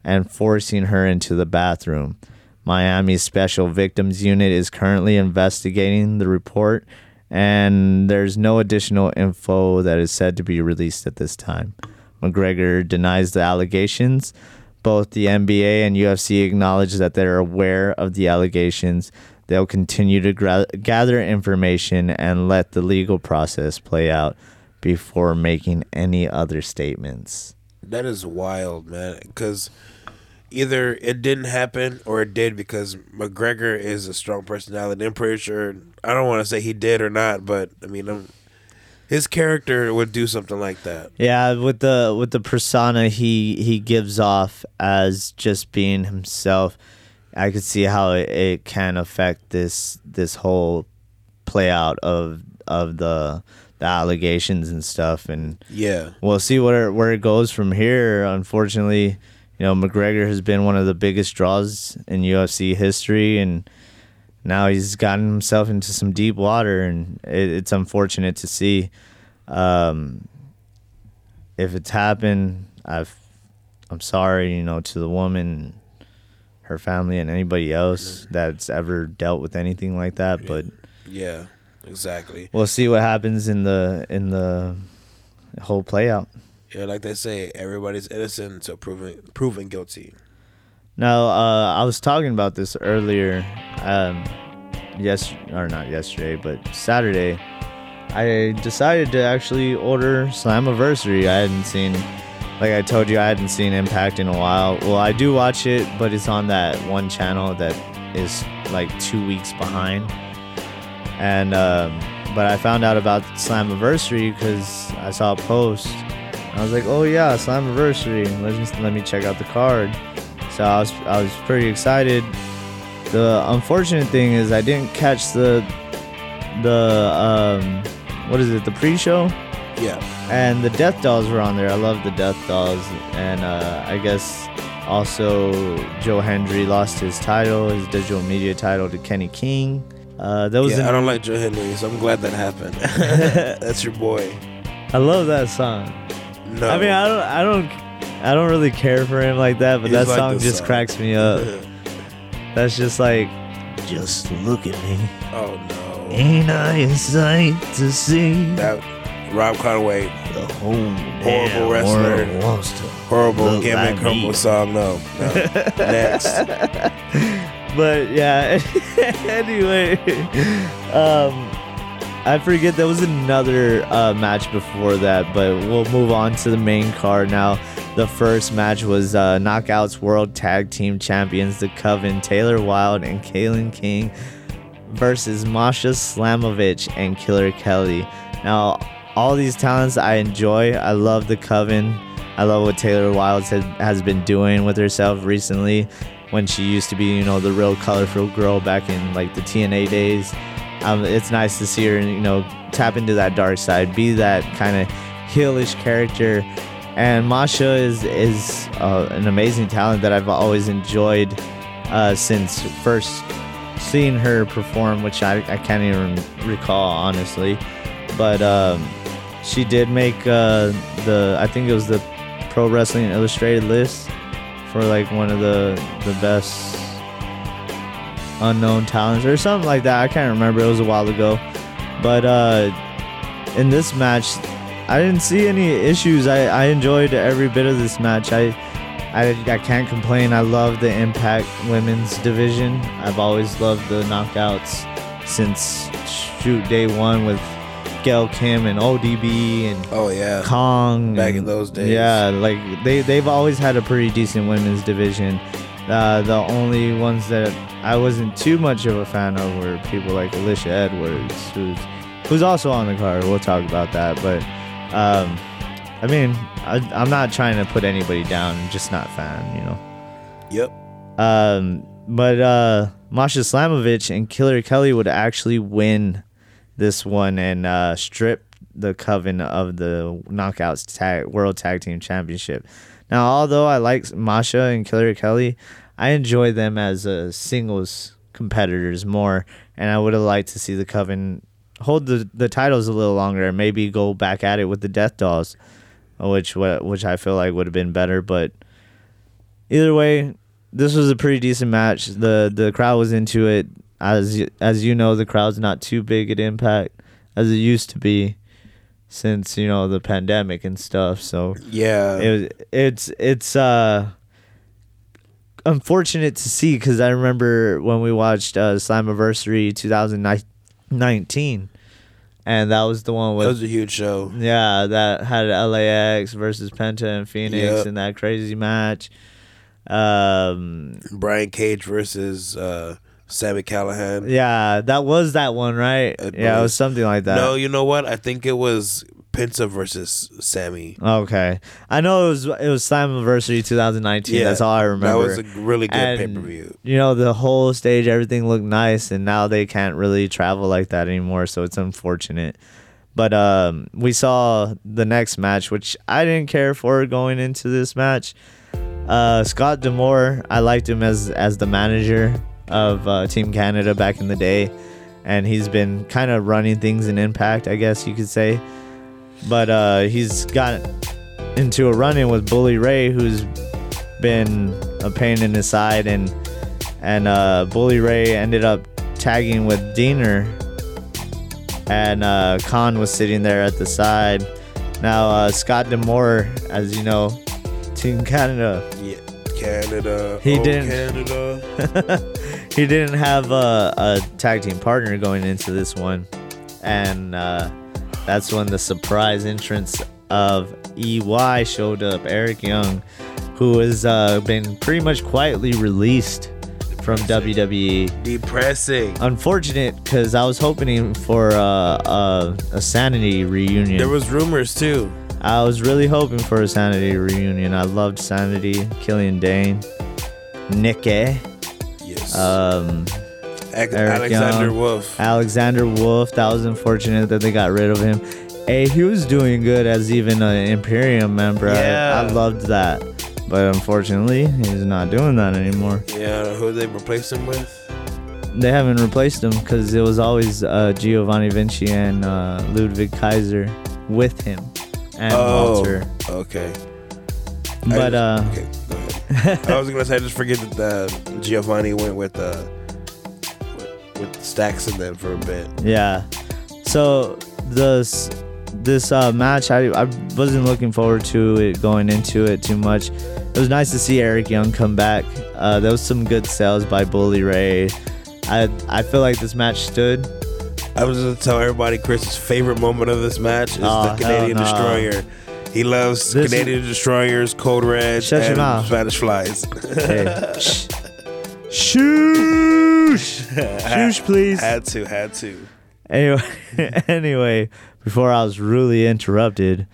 and forcing her into the bathroom. Miami's Special Victims Unit is currently investigating the report and there's no additional info that is said to be released at this time. McGregor denies the allegations. Both the NBA and UFC acknowledge that they're aware of the allegations. They'll continue to gra- gather information and let the legal process play out before making any other statements. That is wild, man. Because either it didn't happen or it did because McGregor is a strong personality. I'm pretty sure. I don't want to say he did or not, but I mean, I'm, his character would do something like that. Yeah, with the with the persona he he gives off as just being himself, I could see how it, it can affect this this whole play out of of the the allegations and stuff and Yeah. we'll see where where it goes from here. Unfortunately, you know, McGregor has been one of the biggest draws in UFC history, and now he's gotten himself into some deep water, and it, it's unfortunate to see. Um, if it's happened, I've I'm sorry, you know, to the woman, her family, and anybody else that's ever dealt with anything like that. But Yeah. Exactly. we'll see what happens in the in the whole play out. Yeah, like they say, everybody's innocent until proven proven guilty. Now, uh, I was talking about this earlier. Um, yes, or not yesterday, but Saturday. I decided to actually order Slammiversary. I hadn't seen, like I told you, I hadn't seen Impact in a while. Well, I do watch it, but it's on that one channel that is like two weeks behind. And um, but I found out about Slammiversary because I saw a post. I was like, oh yeah, Slammiversary. Let me let me check out the card. So I was I was pretty excited. The unfortunate thing is I didn't catch the the um what is it the pre-show Yeah. and the Death Dolls were on there. I love the Death Dolls and uh, I guess also Joe Hendry lost his title, his digital media title to Kenny King. Uh, that was yeah, an- I don't like Joe Hendry, so I'm glad that happened. That's your boy. I love that song. No. I mean I don't I don't I don't really care for him like that, but He's that like song just song. cracks me up. That's just like just look at me. oh no. Ain't I a sight to see? That Rob Conway, The whole Horrible damn wrestler. world wants to. horrible Look gimmick, like humble me. song. No, no. Next. But yeah, anyway, um, I forget there was another uh, match before that, but we'll move on to the main card now. The first match was uh, Knockouts World Tag Team Champions, the Coven, Taylor Wilde and KiLynn King versus Masha Slamovich and Killer Kelly. Now, all these talents I enjoy. I love the Coven. I love what Taylor Wilds has, has been doing with herself recently when she used to be, you know, the real colorful girl back in like the TNA days. Um, it's nice to see her, you know, tap into that dark side, be that kind of heelish character. And Masha is is uh, an amazing talent that I've always enjoyed uh, since first seeing her perform, which I, I can't even recall honestly. But um, she did make uh, the I think it was the Pro Wrestling Illustrated list for like one of the the best unknown talents or something like that. I can't remember. It was a while ago. But uh, in this match, I didn't see any issues. I, I enjoyed every bit of this match. I, I I can't complain. I love the Impact Women's Division. I've always loved the knockouts since shoot day one with Gail Kim and ODB and Oh yeah. Kong. Back in those days. Yeah, like they they've always had a pretty decent women's division. Uh, the only ones that I wasn't too much of a fan of were people like Alisha Edwards, who's who's also on the card. We'll talk about that, but um, I mean, I, I'm not trying to put anybody down. I'm just not fan, you know. Yep. Um, but uh, Masha Slamovich and Killer Kelly would actually win this one and uh, strip the coven of the Knockouts tag, World Tag Team Championship. Now, although I like Masha and Killer Kelly, I enjoy them as uh, singles competitors more, and I would have liked to see the coven hold the, the titles a little longer and maybe go back at it with the Death Dolls, which which I feel like would have been better. But either way, this was a pretty decent match. the The crowd was into it. As as you know, the crowd's not too big at Impact. as it used to be since you know the pandemic and stuff. So Yeah. it it's it's uh unfortunate to see because I remember when we watched uh, Slammiversary 2019, and that was the one that with was a huge show. yeah that had LAX versus Penta and Phoenix Yep. in that crazy match. Um, Brian Cage versus uh, Sami Callihan. yeah, that was that one, right? I Yeah, it was something like that. No, you know what? I think it was Penta versus Sammy. Okay, I know it was it was Slammiversary 2019. That's all I remember. That was a really good pay per view. You know, the whole stage, everything looked nice, and now they can't really travel like that anymore, so it's unfortunate. But um, we saw the next match, which I didn't care for going into this match. Uh, Scott D'Amore, I liked him as as the manager of uh, Team Canada back in the day, and he's been kind of running things in Impact, I guess you could say. But uh, he's got into a run-in with Bully Ray, who's been a pain in his side, and and uh, Bully Ray ended up tagging with Dreamer, and uh, Khan was sitting there at the side. Now uh, Scott D'Amore, as you know, Team Canada, Yeah. Canada. He oh, didn't- Canada. he didn't have a, a tag team partner going into this one, and uh, that's when the surprise entrance of EY showed up. Eric Young, who has uh, been pretty much quietly released from WWE. Depressing. Unfortunate, because I was hoping for uh, a, a Sanity reunion. There was rumors too. I was really hoping for a Sanity reunion. I loved Sanity, Killian Dain, Nicky, Yes. um, Alexander Young. Wolf. Alexander Wolfe. That was unfortunate that they got rid of him. Hey, he was doing good as even an Imperium member. I- Yeah. I, loved that. But unfortunately, he's not doing that anymore. Yeah, who they replaced him with? They haven't replaced him because it was always uh, Giovanni Vinci and uh, Ludwig Kaiser with him and oh, Walter. okay. But just- uh, okay, go ahead. I was gonna say I just forget that uh, Giovanni went with uh with, Stacks in them for a bit. Yeah. So this this uh, match, I, I wasn't looking forward to it going into it too much. It was nice to see Eric Young come back. Uh, there was some good sales by Bully Ray. I I feel like this match stood. I was gonna tell everybody Chris's favorite moment of this match is Oh, the Canadian no. Destroyer. He loves This- Canadian Destroyers, Code Red, Shut your and mouth. Spanish Flies. Hey, shh. Shoosh, shoosh, please. had to, had to. Anyway, anyway, before I was really interrupted,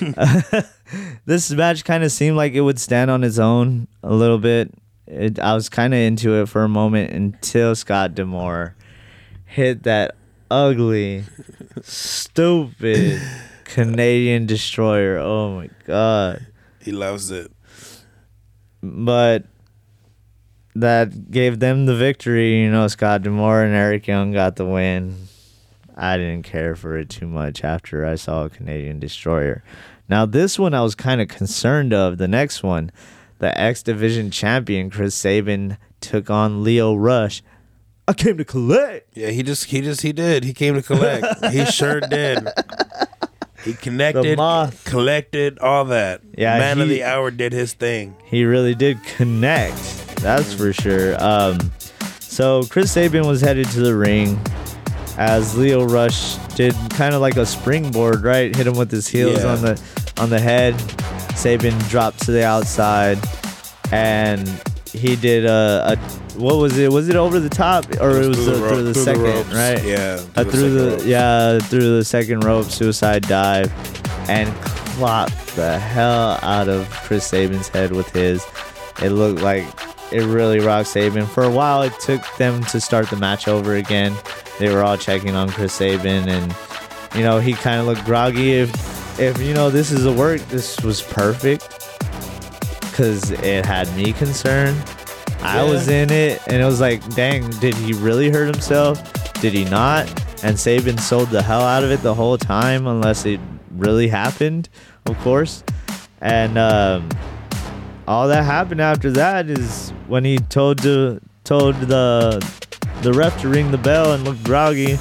this match kind of seemed like it would stand on its own a little bit. It, I was kind of into it for a moment until Scott D'Amore hit that ugly, stupid Canadian destroyer. Oh my god! He loves it. But that gave them the victory. You know, Scott D'Amore and Eric Young got the win. I didn't care for it too much after I saw a Canadian Destroyer. Now, this one I was kind of concerned of. The next one, the X Division champion Chris Sabin took on Lio Rush. I came to collect. Yeah, he just, he just, he did. He came to collect. he sure did. He connected, moth. collected, all that. Yeah, Man of the hour did his thing. He really did connect. That's for sure. Um, so Chris Sabin was headed to the ring as Lio Rush did kind of like a springboard, right? Hit him with his heels Yeah. on the on the head. Sabin dropped to the outside, and he did a, a what was it? Was it over the top or it was, through uh, ro- through the through second, ropes. right? Yeah, Uh, through the the yeah through the second rope suicide dive and clopped the hell out of Chris Sabin's head with his. It looked like it really rocked Sabin. For a while, it took them to start the match over again. They were all checking on Chris Sabin, and you know he kind of looked groggy. If if you know this is a work, this was perfect because it had me concerned. I was in it, and it was like, dang, did he really hurt himself? Did he not? And Sabin sold the hell out of it the whole time, unless it really happened, of course. And um, all that happened after that is when he told to told the the ref to ring the bell and looked groggy.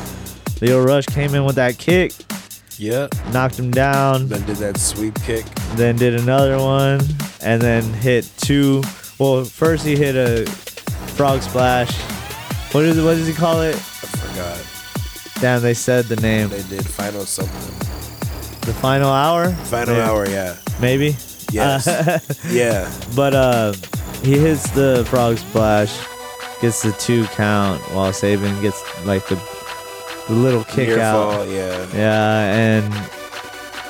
Lio Rush came in with that kick, Yep. knocked him down, Then did that sweep kick. then did another one, and then hit two. Well, first he hit a frog splash. What is it? What does he call it? I forgot. Damn, they said the name. They did final something. The final hour. Final Yeah. hour, yeah. Maybe. Yes. Uh, Yeah. but uh, he hits the frog splash, gets the two count, while Sabin gets like the the little kick Near out. fall, yeah. Yeah, and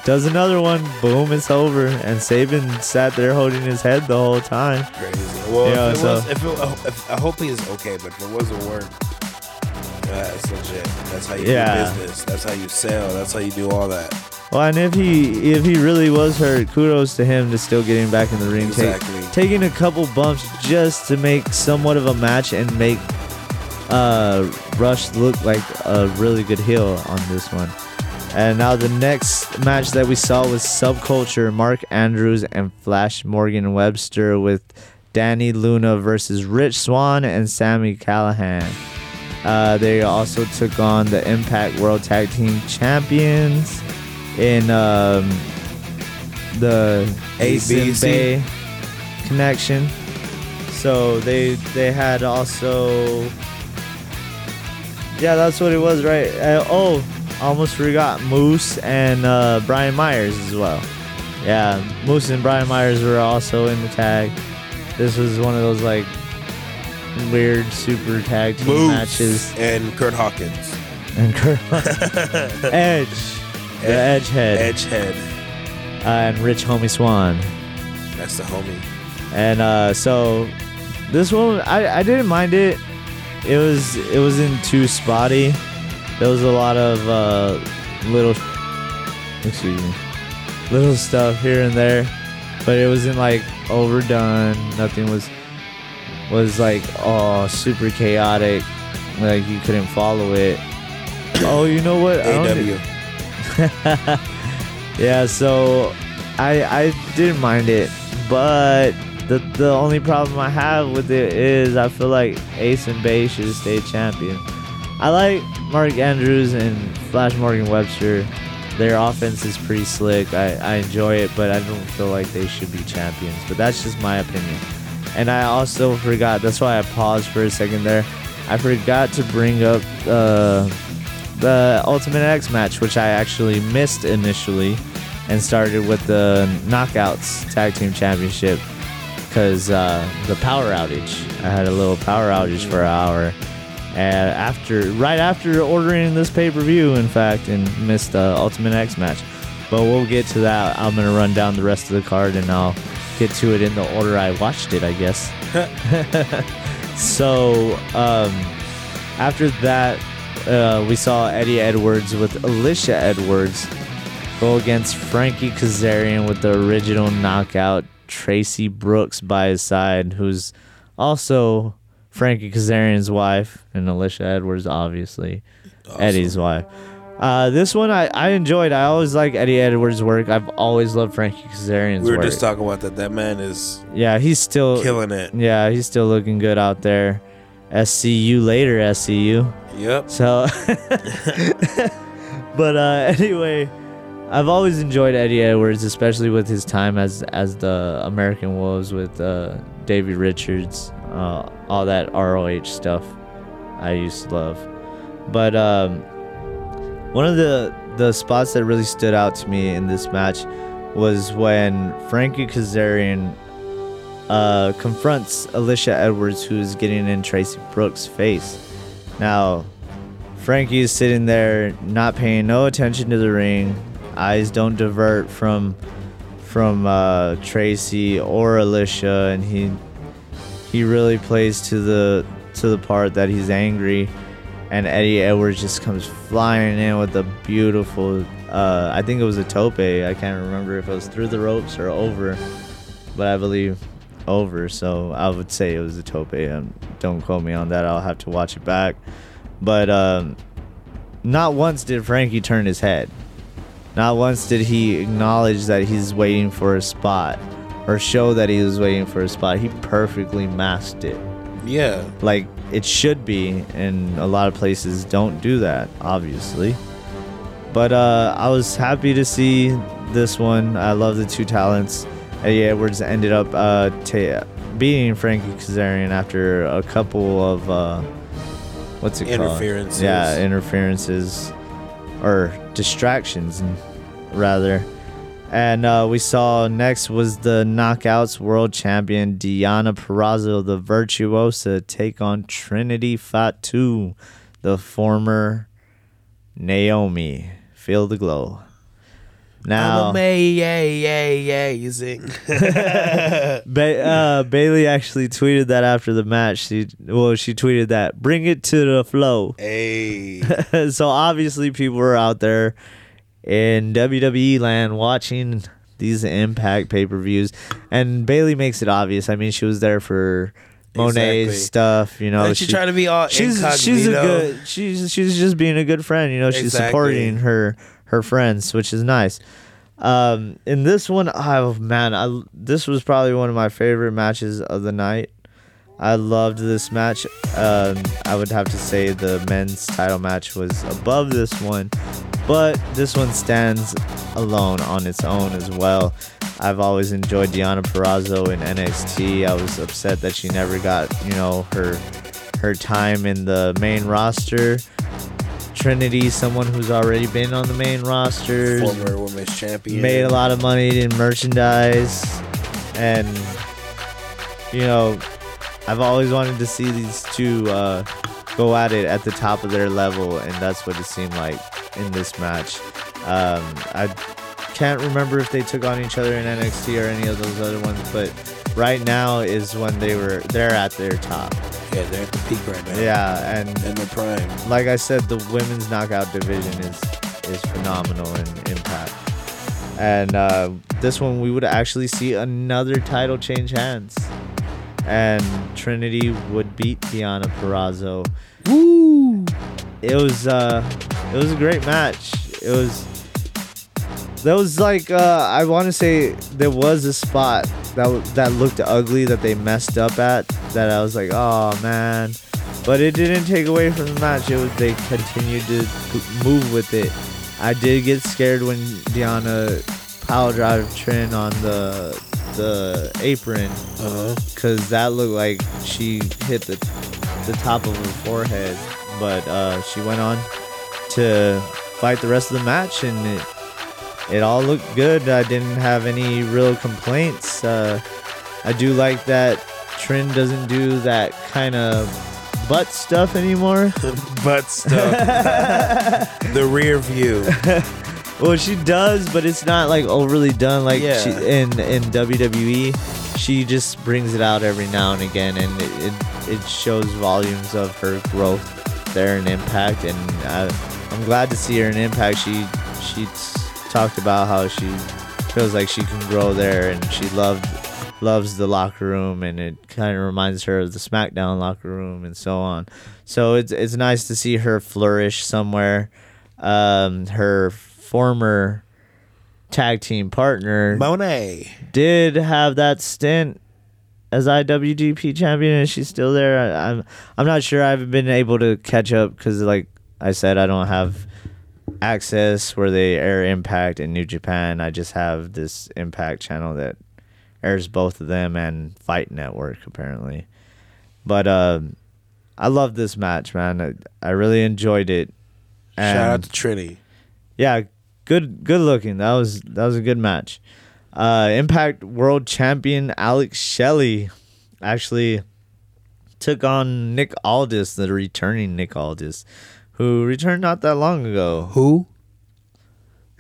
does another one. Boom, it's over. And Sabin sat there holding his head the whole time. Crazy. Well, Yeah, if it so- was, if it, if, I hope he is okay, but if it wasn't work, yeah, it's legit. That's how you Yeah. do business. That's how you sell. That's how you do all that. Well, and if he if he really was hurt, kudos to him to still getting back in the ring, take- taking a couple bumps just to make somewhat of a match and make uh, Rush look like a really good heel on this one. And now the next match that we saw was Subculture, Mark Andrews and Flash Morgan Webster with Dani Luna versus Rich Swann and Sami Callihan. Uh, they also took on the Impact World Tag Team Champions in um, the Ace ABC. Bay connection. So they they had also yeah that's what it was right. Uh, oh, almost forgot Moose and uh, Brian Myers as well. Yeah, Moose and Brian Myers were also in the tag. This was one of those like weird super tag team Moose matches. and Curt Hawkins. And Kurt Edge, the Edge head, Edgehead. uh, and Rich Homie Swan. That's the homie. And uh, so this one, I, I didn't mind it. It was it wasn't too spotty. There was a lot of uh, little, excuse me, little stuff here and there, but it wasn't like overdone. Nothing was was like oh super chaotic, like you couldn't follow it. Oh, you know what? I don't thi- AW. yeah, so I I didn't mind it, but the the only problem I have with it is I feel like Ace and Bey should stayed champion. I like Mark Andrews and Flash Morgan Webster. Their offense is pretty slick. I, I enjoy it, but I don't feel like they should be champions. But that's just my opinion. And I also forgot. That's why I paused for a second there. I forgot to bring up uh, the Ultimate X match, which I actually missed initially, and started with the Knockouts Tag Team Championship because uh, the power outage. I had a little power outage for an hour, and after, right after ordering this pay per view, in fact, and missed the Ultimate X match. But we'll get to that. I'm gonna run down the rest of the card, and I'll get to it in the order I watched it, I guess. so um, after that, uh, we saw Eddie Edwards with Alisha Edwards go against Frankie Kazarian with the original knockout Traci Brooks by his side, who's also Frankie Kazarian's wife, and Alisha Edwards, obviously, Eddie's wife. Uh, this one I, I enjoyed. I always like Eddie Edwards' work. I've always loved Frankie Kazarian's We were work. just talking about that. That man is yeah, he's still killing it. yeah, he's still looking good out there. SCU later, SCU. Yep. So, but uh, anyway, I've always enjoyed Eddie Edwards, especially with his time as as the American Wolves with uh, Davey Richards, uh, all that ROH stuff. I used to love, but um, one of the the spots that really stood out to me in this match was when Frankie Kazarian uh, confronts Alisha Edwards, who's getting in Traci Brooks' face. Now, Frankie is sitting there, not paying no attention to the ring. Eyes don't divert from from uh, Traci or Alisha, and he he really plays to the to the part that he's angry. And Eddie Edwards just comes flying in with a beautiful, uh, I think it was a tope. I can't remember if it was through the ropes or over, but I believe over. So I would say it was a tope. Um, don't quote me on that. I'll have to watch it back. But um, not once did Frankie turn his head. Not once did he acknowledge that he's waiting for a spot or show that he was waiting for a spot. He perfectly masked it. Yeah. like it should be, and a lot of places don't do that, obviously. But uh, I was happy to see this one. I love the two talents. Eddie Edwards ended up uh, beating Frankie Kazarian after a couple of uh, what's it Interferences. called? Yeah, interferences or distractions, rather. And uh, we saw next was the Knockouts World Champion Deonna Purrazzo, the virtuosa, take on Trinity Fatu, the former Naomi. Feel the glow. Now, I'm amazing. ba- uh, Bayley actually tweeted that after the match. She well, she tweeted that bring it to the flow. hey. so obviously people were out there in WWE land watching these Impact pay per views, and Bayley makes it obvious. I mean, she was there for Moné's Exactly. stuff. You know, And she, trying to be all she's she's a good she's she's just being a good friend. You know, she's Exactly. supporting her her friends, which is nice. Um, in this one, oh man, I this was probably one of my favorite matches of the night. I loved this match. Um, I would have to say the men's title match was above this one, but this one stands alone on its own as well. I've always enjoyed Deonna Purrazzo in NXT. I was upset that she never got, you know, her her time in the main roster. Trinity, someone who's already been on the main roster, former women's champion. made a lot of money in merchandise and you know i've always wanted to see these two uh, go at it at the top of their level and that's what it seemed like in this match um, i can't remember if they took on each other in nxt or any of those other ones but right now is when they were they're at their top Yeah, they're at the peak right now. yeah and In the prime. like I said, the women's knockout division is is phenomenal in impact. And uh, this one, we would actually see another title change hands, and Trinity would beat Deonna Purrazzo. Woo! It was uh, it was a great match. It was. That was like uh, I want to say there was a spot that w- that looked ugly that they messed up at that I was like oh man, but it didn't take away from the match. It was they continued to move with it. I did get scared when Deonna power drive Trin on the the apron Uh-huh. because that looked like she hit the the top of her forehead. But uh, she went on to fight the rest of the match, and it it all looked good. I didn't have any real complaints. Uh, I do like that Trin doesn't do that kind of butt stuff anymore. Butt stuff. the rear view. Well, she does, but it's not like overly done. Like Yeah. she, in in WWE, she just brings it out every now and again, and it it, it shows volumes of her growth there in Impact. And I, I'm glad to see her in Impact. She she s- talked about how she feels like she can grow there, and she loved loves the locker room, and it kind of reminds her of the SmackDown locker room, and so on. So it's it's nice to see her flourish somewhere. Um, her former tag team partner Moné. did have that stint as IWGP champion, and she's still there. I, I'm I'm not sure. I haven't been able to catch up because, like I said, I don't have access where they air Impact and New Japan. I just have this Impact channel that airs both of them and Fight Network apparently. But um, I love this match, man. I, I really enjoyed it. Shout out And- to Trinity. yeah, good good looking. That was that was a good match. Uh, Impact World Champion Alex Shelley actually took on Nick Aldis, the returning Nick Aldis, who returned not that long ago. Who?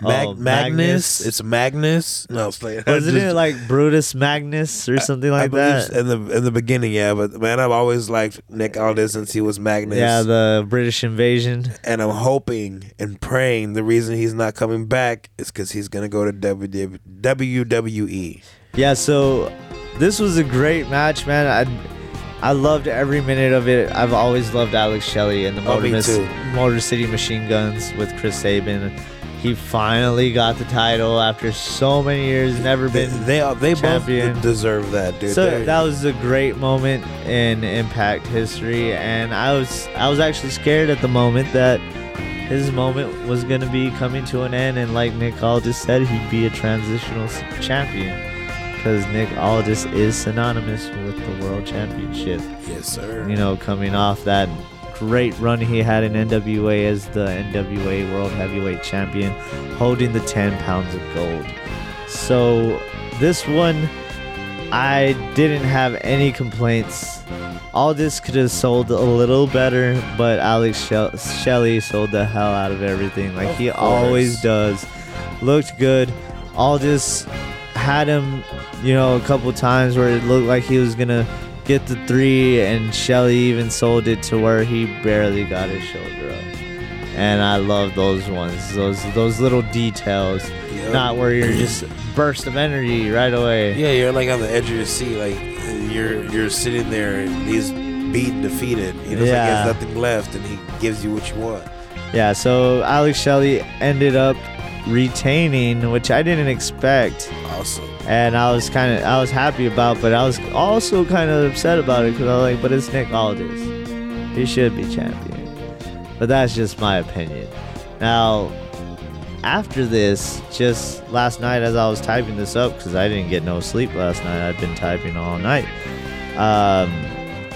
Oh, Mag- Magnus. Magnus. It's Magnus. No, it's like, Wasn't just- it like Brutus Magnus or something I like believe that? in the in the beginning, yeah. But man, I've always liked Nick Aldis since he was Magnus. Yeah, the British invasion. and I'm hoping and praying the reason he's not coming back is because he's gonna go to WWE. Yeah, so this was a great match, man. I I loved every minute of it. I've always loved Alex Shelley and the Oh, Motor, Mis- Motor City Machine Guns with Chris Sabin. He finally got the title after so many years, never been. they, they champion. both deserve that, dude. so They're- that was a great moment in Impact history, and I was I was actually scared at the moment that his moment was gonna be coming to an end, and like Nick just said, he'd be a transitional champion because Nick Aldis is synonymous with the World Championship yes, sir. you know, coming off that great run he had in NWA as the NWA World Heavyweight Champion, holding the 10 pounds of gold. So, this one, I didn't have any complaints. All this could have sold a little better, but Alex Shell- Shelley sold the hell out of everything, like Of he course. always does. Looked good. All this had him, you know, a couple times where it looked like he was gonna get the three, and Shelley even sold it to where he barely got his shoulder up. And I love those ones, those those little details, Yep. not where you're just burst of energy right away. Yeah, you're like on the edge of your seat, like you're you're sitting there and he's beaten, defeated. You know, it's like he Yeah. has nothing left, and he gives you what you want. Yeah, so Alex Shelley ended up retaining, which I didn't expect, Awesome. and I was kind of I was happy about, but I was also kind of upset about it because I was like, but it's Nick Aldis, he should be champion. But that's just my opinion. Now, after this, just last night as I was typing this up because I didn't get no sleep last night, I've been typing all night. Um,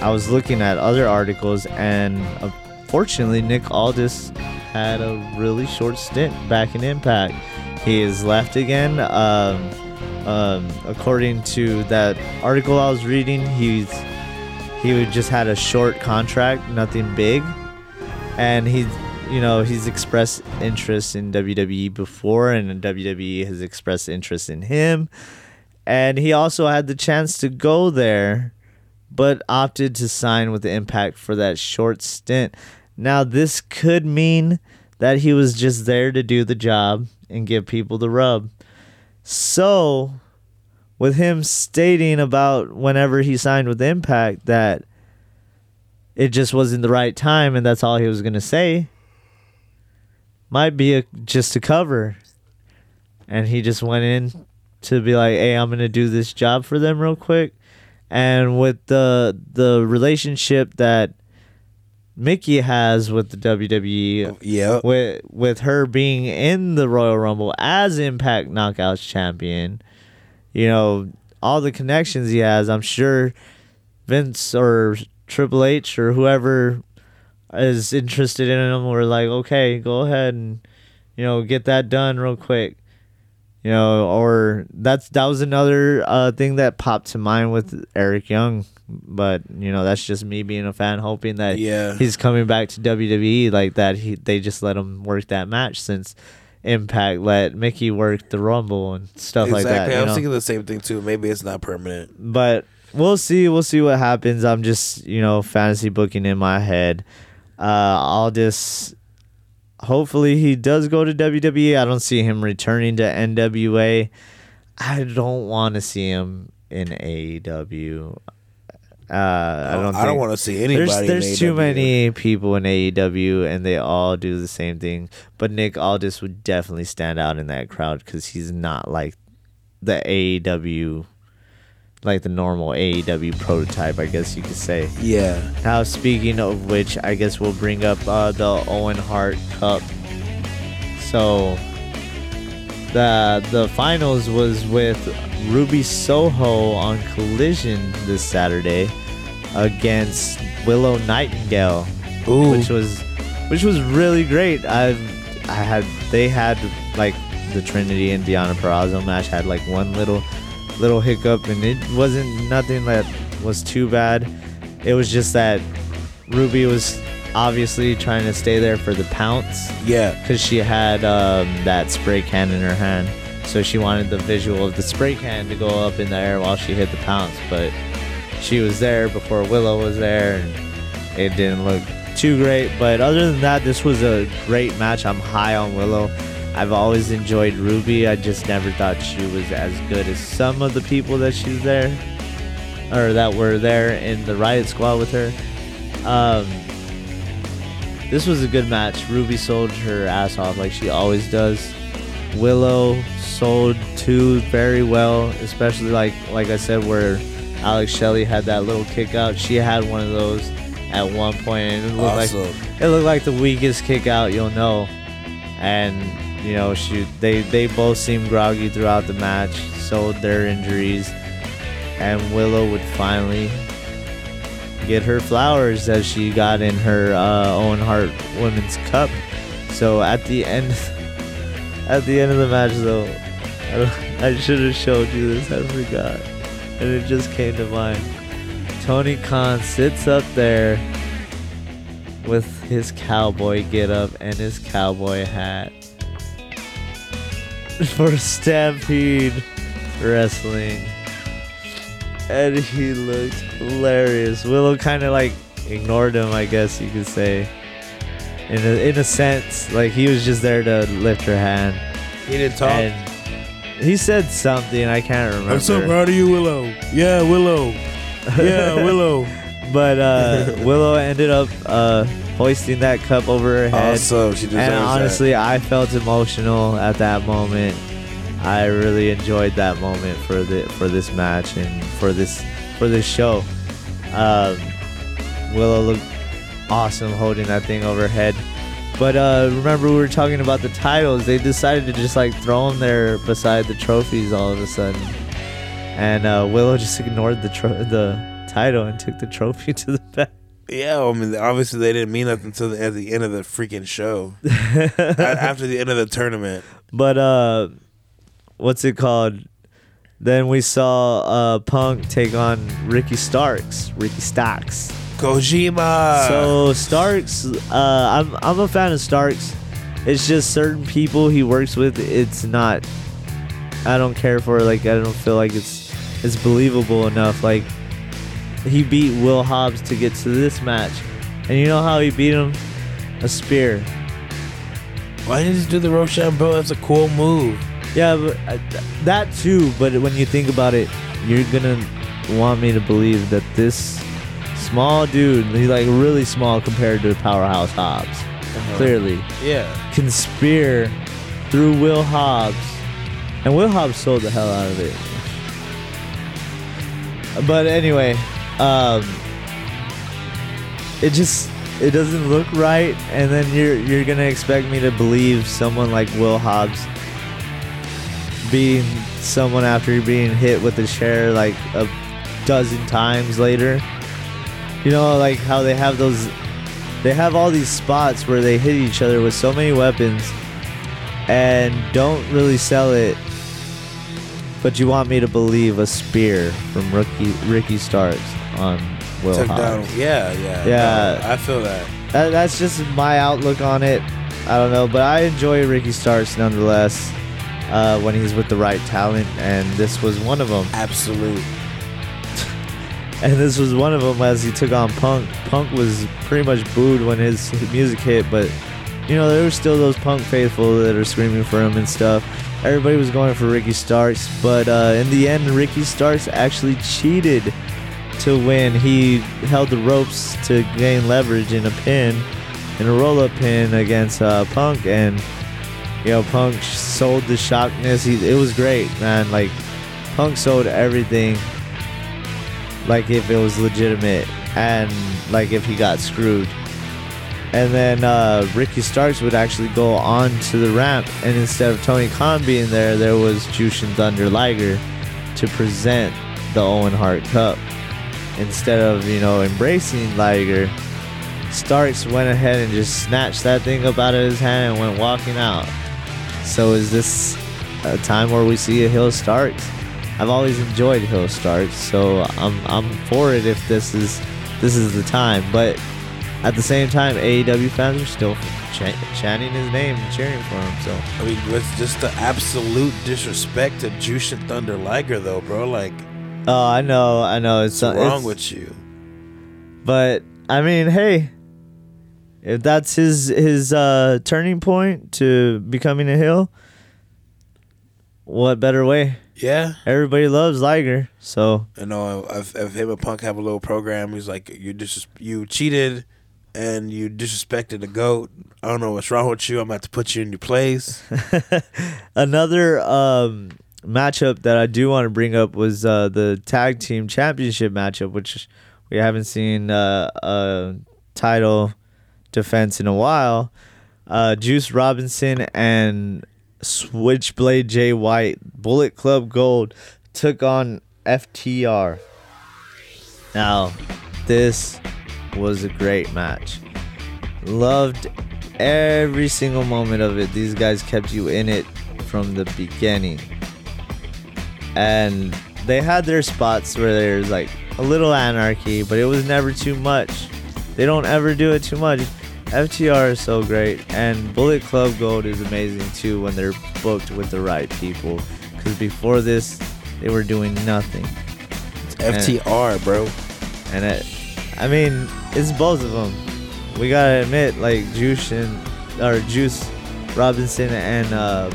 I was looking at other articles, and unfortunately, Nick Aldis had a really short stint back in Impact. He is left again. Um, um, according to that article I was reading, he's he just had a short contract, nothing big, and he, you know he's expressed interest in WWE before, and WWE has expressed interest in him, and he also had the chance to go there, but opted to sign with the Impact for that short stint. Now this could mean that he was just there to do the job and give people the rub. So, with him stating about whenever he signed with Impact that it just wasn't the right time and that's all he was going to say, might be a, just a cover. And he just went in to be like, "Hey, I'm going to do this job for them real quick." And with the the relationship that Mickie has with the WWE, Yeah. with with her being in the Royal Rumble as Impact Knockouts champion, you know, all the connections he has, I'm sure Vince or Triple H or whoever is interested in him were like, okay, go ahead and you know get that done real quick. You know, or that's that was another uh, thing that popped to mind with Eric Young, but you know that's just me being a fan, hoping that Yeah. he's coming back to WWE like that. He they just let him work that match since Impact let Mickie work the Rumble and stuff like that. exactly. I you was know? thinking the same thing too. Maybe it's not permanent. but we'll see. We'll see what happens. I'm just you know fantasy booking in my head. Uh, I'll just hopefully he does go to WWE. I don't see him returning to NWA. I don't want to see him in AEW. Uh, I don't. I don't want to see anybody. there's there's too many people in AEW and they all do the same thing. But Nick Aldis would definitely stand out in that crowd because he's not like the AEW, like the normal AEW prototype, I guess you could say. Yeah. Now, speaking of which, I guess we'll bring up uh, the Owen Hart Cup. So the the finals was with Ruby Soho on Collision this Saturday against Willow Nightingale, Ooh. which was which was really great. I I had they had like the Trinity and Deonna Purrazzo match had like one little little hiccup and it wasn't nothing that was too bad. It was just that Ruby was obviously trying to stay there for the pounce yeah. because she had um, that spray can in her hand. So she wanted the visual of the spray can to go up in the air while she hit the pounce. But she was there before Willow was there, and it didn't look too great. But other than that, this was a great match. I'm high on Willow. I've always enjoyed Ruby. I just never thought she was as good as some of the people that she's there, or that were there in the Riot Squad with her. Um, this was a good match. Ruby sold her ass off like she always does. Willow sold too very well, especially like like I said, where Alex Shelley had that little kick out. She had one of those at one point, and it looked Awesome. like it looked like the weakest kick out you'll know. And you know, she they they both seemed groggy throughout the match, sold their injuries, and Willow would finally get her flowers as she got in her uh, Owen Hart Women's Cup. So at the end, at the end of the match, though, I, I should have showed you this. I forgot, and it just came to mind. Tony Khan sits up there with his cowboy getup and his cowboy hat for Stampede Wrestling and he looked hilarious. Willow kind of like ignored him, I guess you could say. In a, in a sense, like he was just there to lift her hand. He didn't talk. And he said something I can't remember. I'm so proud of you, Willow. Yeah, Willow. Yeah, Willow. But uh, Willow ended up uh, hoisting that cup over her head. Awesome. She deserves and that. honestly, I felt emotional at that moment. I really enjoyed that moment for the for this match and for this for this show. Um, Willow looked awesome holding that thing over her head. But uh, remember, we were talking about the titles. They decided to just like throw them there beside the trophies all of a sudden, and uh, Willow just ignored the tro- the title and took the trophy to the back. Yeah, I mean, obviously they didn't mean nothing until the, at the end of the freaking show. After the end of the tournament. But uh what's it called? Then we saw uh Punk take on Ricky Starks, Ricky Starks. Kojima. so Starks, uh I'm I'm a fan of Starks. It's just certain people he works with, it's not I don't care for like I don't feel like it's it's believable enough. Like he beat Will Hobbs to get to this match. And you know how he beat him? A spear. why didn't you do the Roshambo? That's a cool move. Yeah, but uh, that too. But when you think about it, you're gonna want me to believe that this small dude, he's like really small compared to Powerhouse Hobbs, clearly Yeah. can spear through Will Hobbs, and Will Hobbs sold the hell out of it. But anyway, um, it just it doesn't look right, and then you're you're gonna expect me to believe someone like Will Hobbs being someone after being hit with a chair like a dozen times later. You know, like how they have those they have all these spots where they hit each other with so many weapons and don't really sell it but you want me to believe a spear from Ricky Ricky Starks on Will Took Hobbs. down. Yeah, yeah. Yeah. no, I feel that. That, that's just my outlook on it. I don't know, but I enjoy Ricky Starks nonetheless uh, when he's with the right talent, and this was one of them. Absolute. And this was one of them as he took on Punk. Punk was pretty much booed when his, music hit, but you know there were still those Punk faithful that are screaming for him and stuff. Everybody was going for Ricky Starks, but uh, in the end, Ricky Starks actually cheated to win. He held the ropes to gain leverage in a pin, in a roll-up pin against uh, Punk, and you know Punk sold the shockness. He, it was great, man. Like Punk sold everything like if it was legitimate and like if he got screwed. And then uh, Ricky Starks would actually go on to the ramp, and instead of Tony Khan being there, there was Jushin Thunder Liger to present the Owen Hart Cup. Instead of you know embracing Liger, uh, Starks went ahead and just snatched that thing up out of his hand and went walking out. So is this a time where we see a Heel Starks? I've always enjoyed Heel Starks, so I'm I'm for it if this is this is the time. But at the same time, AEW fans are still ch- chanting his name and cheering for him. So I mean, it's just the absolute disrespect to Jushin Thunder Liger, though, bro. Like, oh, I know, I know, it's, what's wrong it's- with you? But I mean, hey, if that's his his uh, turning point to becoming a heel, what better way? Yeah. Everybody loves Liger, so You know, if, if him and Punk have a little program, he's like, you just you cheated, and you disrespected the goat. I don't know what's wrong with you. I'm about to put you in your place. Another um, matchup that I do want to bring up was uh, the tag team championship matchup, which we haven't seen uh, a title defense in a while. Uh, Juice Robinson and Switchblade Jay White, Bullet Club Gold, took on FTR. Now, this was a great match. Loved every single moment of it. These guys kept you in it from the beginning. And they had their spots where there's like a little anarchy, but it was never too much. They don't ever do it too much. FTR is so great, and Bullet Club Gold is amazing too when they're booked with the right people. Because before this, they were doing nothing. It's FTR, bro. And it, I mean, it's both of them. We gotta admit, like Juice and or Juice Robinson and uh,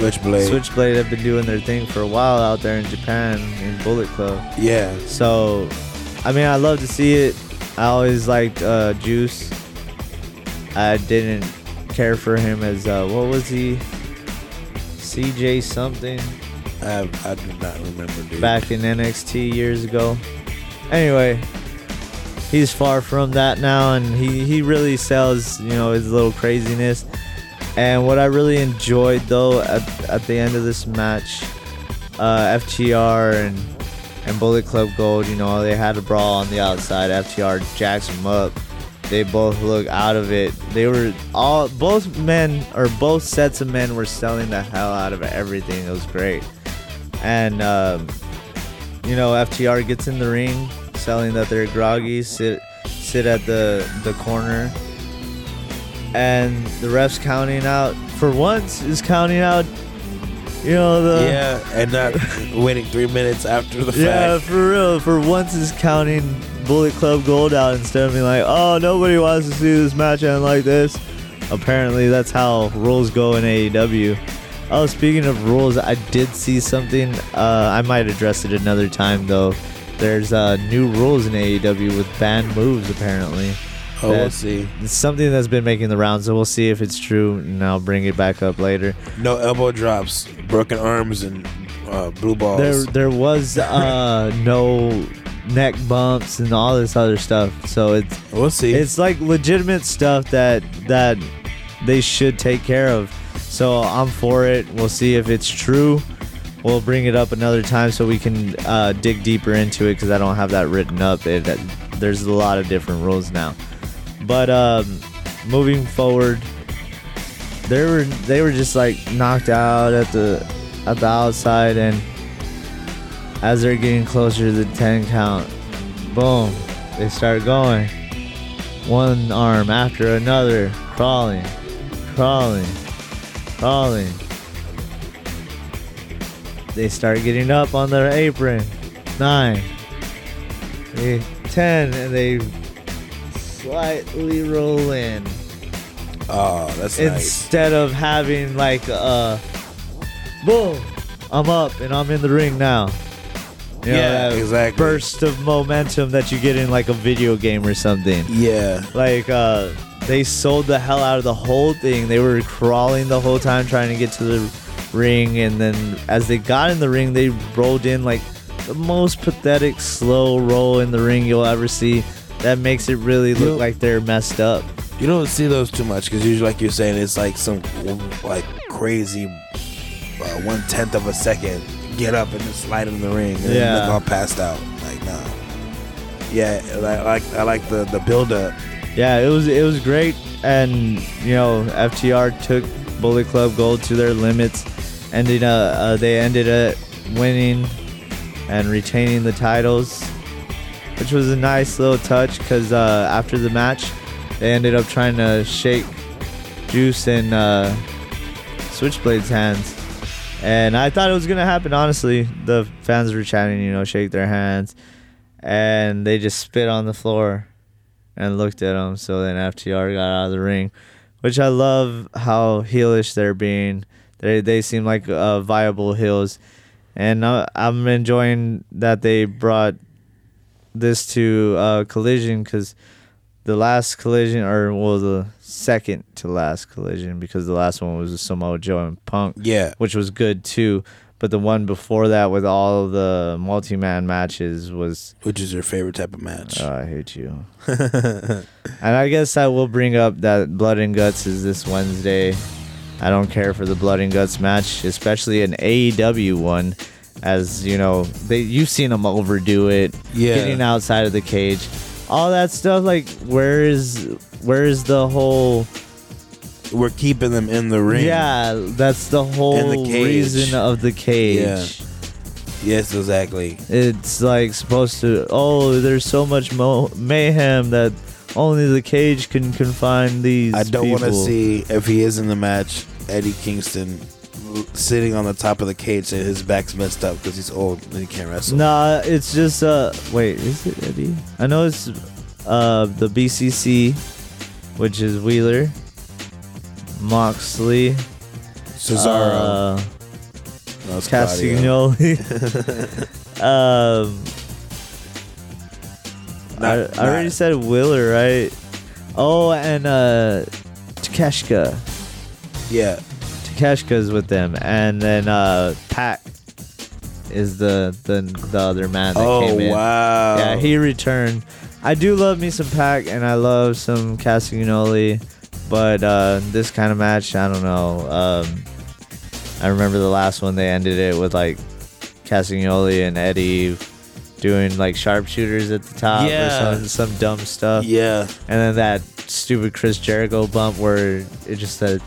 Switchblade. Switchblade have been doing their thing for a while out there in Japan in Bullet Club. Yeah. So, I mean, I love to see it. I always liked uh, Juice. I didn't care for him as uh, what was he? CJ something I, I do not remember, dude. back in NXT years ago. Anyway, he's far from that now, and he he really sells you know his little craziness. And what I really enjoyed though at at the end of this match, uh, FTR and and Bullet Club Gold, you know, they had a brawl on the outside. FTR jacks them up. They both look out of it. They were all both men or both sets of men were selling the hell out of everything. It was great. And um, you know, FTR gets in the ring, selling that they're groggy, sit sit at the the corner, and the ref's counting out. For once, is counting out. You know the yeah, and not waiting three minutes after the yeah, for real. For once, is counting Bullet Club Gold out instead of being like, oh, nobody wants to see this match end like this. Apparently, that's how rules go in AEW. Oh, speaking of rules, I did see something. Uh, I might address it another time though. There's uh, new rules in AEW with banned moves apparently. Oh, we'll see. It's something that's been making the rounds, so we'll see if it's true, and I'll bring it back up later. No elbow drops, broken arms, and uh, blue balls. There, there was uh, no neck bumps and all this other stuff. So it's we'll see. it's like legitimate stuff that that they should take care of. So I'm for it. We'll see if it's true. We'll bring it up another time so we can uh, dig deeper into it because I don't have that written up. It there's a lot of different rules now. But um, moving forward, they were they were just like knocked out at the at the outside, and as they're getting closer to the ten count, boom, they start going. One arm after another, crawling, crawling, crawling. They start getting up on their apron. Nine, they, ten, and they slightly roll in oh, that's nice. instead of having like a boom, I'm up and I'm in the ring now. You know, Yeah, that exactly. Burst of momentum that you get in like a video game or something. Yeah. Like uh, they sold the hell out of the whole thing. They were crawling the whole time trying to get to the ring, and then as they got in the ring, they rolled in like the most pathetic slow roll in the ring you'll ever see. That makes it really look You- like they're messed up. You don't see those too much because usually, like you're saying, it's like some like crazy uh, one tenth of a second get up and just slide in the ring and Yeah. then look all passed out. Like nah. Yeah, I like I like the the build up. yeah, it was it was great, and you know FTR took Bullet Club Gold to their limits, ended uh, uh they ended up winning and retaining the titles, which was a nice little touch because uh, after the match, they ended up trying to shake Juice and uh, Switchblade's hands. And I thought it was gonna happen. Honestly, the fans were chanting, you know, shake their hands, and they just spit on the floor and looked at him. So then FTR got out of the ring, which I love how heelish they're being. They they seem like uh, viable heels, and uh, I'm enjoying that they brought this to uh, Collision because the last collision, or well, the second to last collision, because the last one was with Samoa Joe and Punk, Yeah. which was good too. But the one before that, with all the multi-man matches, was Which is your favorite type of match? oh, I hate you. and I guess I will bring up that Blood and Guts is this Wednesday. I don't care for the Blood and Guts match, especially an AEW one, as you know they you've seen them overdo it, Yeah. getting outside of the cage, all that stuff. Like where is where is the whole? We're keeping them in the ring. Yeah, that's the whole cage. reason of the cage. Yeah. Yes, exactly. It's like supposed to. Oh, there's so much mo- mayhem that only the cage can confine these. I don't want to see if he is in the match, Eddie Kingston sitting on the top of the cage and his back's messed up because he's old and he can't wrestle. Nah, it's just uh. Wait, is it Eddie? I know it's uh the BCC, which is Wheeler, Moxley, Cesaro. uh, no, it's Claudio. Castagnoli. um, I, Not- I already not- said Wheeler, right? Oh, and uh, Takeshita. Yeah. Takeshita's with them, and then uh, Pac is the the the other man that Oh, came in. wow. Yeah, he returned. I do love me some Pac, and I love some Castagnoli, but uh, this kind of match, I don't know. Um, I remember the last one they ended it with like Castagnoli and Eddie doing like sharpshooters at the top Yeah. or some some dumb stuff, Yeah. and then that stupid Chris Jericho bump where it just said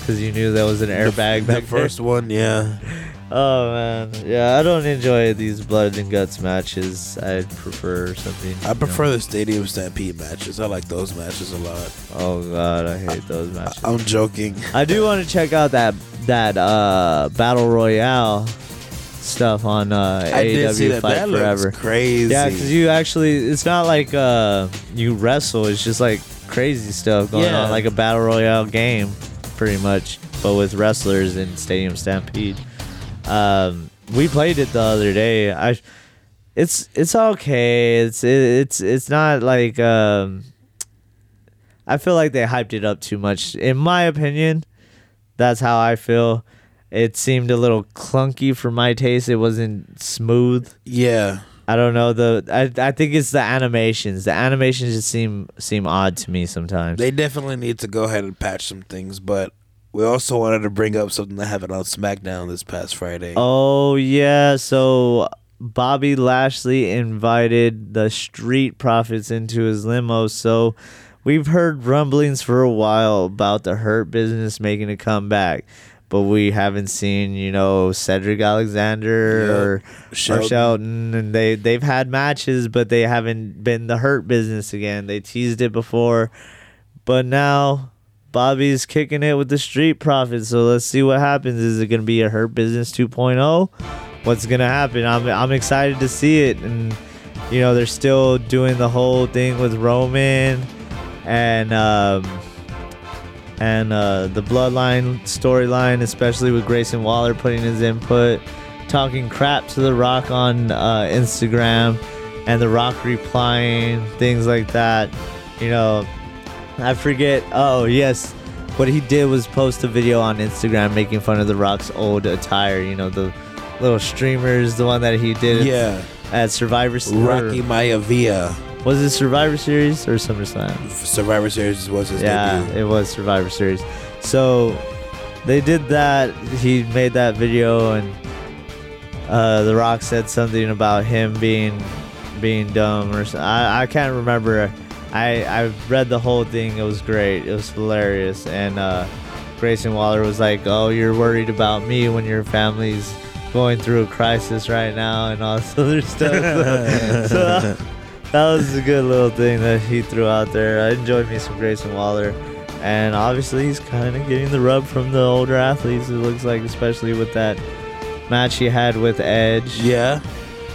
because you knew that was an airbag The back first one, yeah. Oh man, yeah, I don't enjoy these blood and guts matches. I prefer something. I prefer know. the Stadium Stampede matches. I like those matches a lot. Oh god, I hate those matches. I'm joking. I do want to check out that that uh battle royale stuff on uh I AEW did see that. Fight That Forever. looks crazy. Yeah, because you actually, it's not like uh you wrestle. It's just like crazy stuff going Yeah. on, like a battle royale game, pretty much, but with wrestlers in Stadium Stampede. Um, we played it the other day. I, it's it's okay. It's it, it's it's not like um. I feel like they hyped it up too much. In my opinion, that's how I feel. It seemed a little clunky for my taste. It wasn't smooth. yeah. I don't know the. I I think it's the animations. The animations just seem seem odd to me sometimes. They definitely need to go ahead and patch some things, but we also wanted to bring up something that happened on SmackDown this past Friday. oh yeah, so Bobby Lashley invited the Street Profits into his limo. So we've heard rumblings for a while about the Hurt Business making a comeback. But we haven't seen, you know, Cedric Alexander Yeah. or Shelton. or Shelton, and they they've had matches, but they haven't been the hurt business again. They teased it before, but now Bobby's kicking it with the Street Profits. So let's see what happens. Is it going to be a hurt business 2.0? What's going to happen? I'm I'm excited to see it, and you know they're still doing the whole thing with Roman and. Um, and uh, the bloodline storyline, especially with Grayson Waller putting his input, talking crap to The Rock on uh, Instagram, and The Rock replying, things like that. You know, I forget. Oh, yes. What he did was post a video on Instagram making fun of The Rock's old attire. You know, the little streamers, the one that he did yeah. at Survivor Series. Rocky Maivia. Was it Survivor Series or SummerSlam? Survivor Series was his yeah, debut. it was Survivor Series. So they did that. He made that video, and uh, The Rock said something about him being being dumb or something. I, I can't remember. I I read the whole thing. It was great. It was hilarious. And uh, Grayson Waller was like, "Oh, you're worried about me when your family's going through a crisis right now and all this other stuff." so, so that was a good little thing that he threw out there. I enjoyed me some Grayson Waller. And obviously, he's kind of getting the rub from the older athletes, it looks like, especially with that match he had with Edge. Yeah.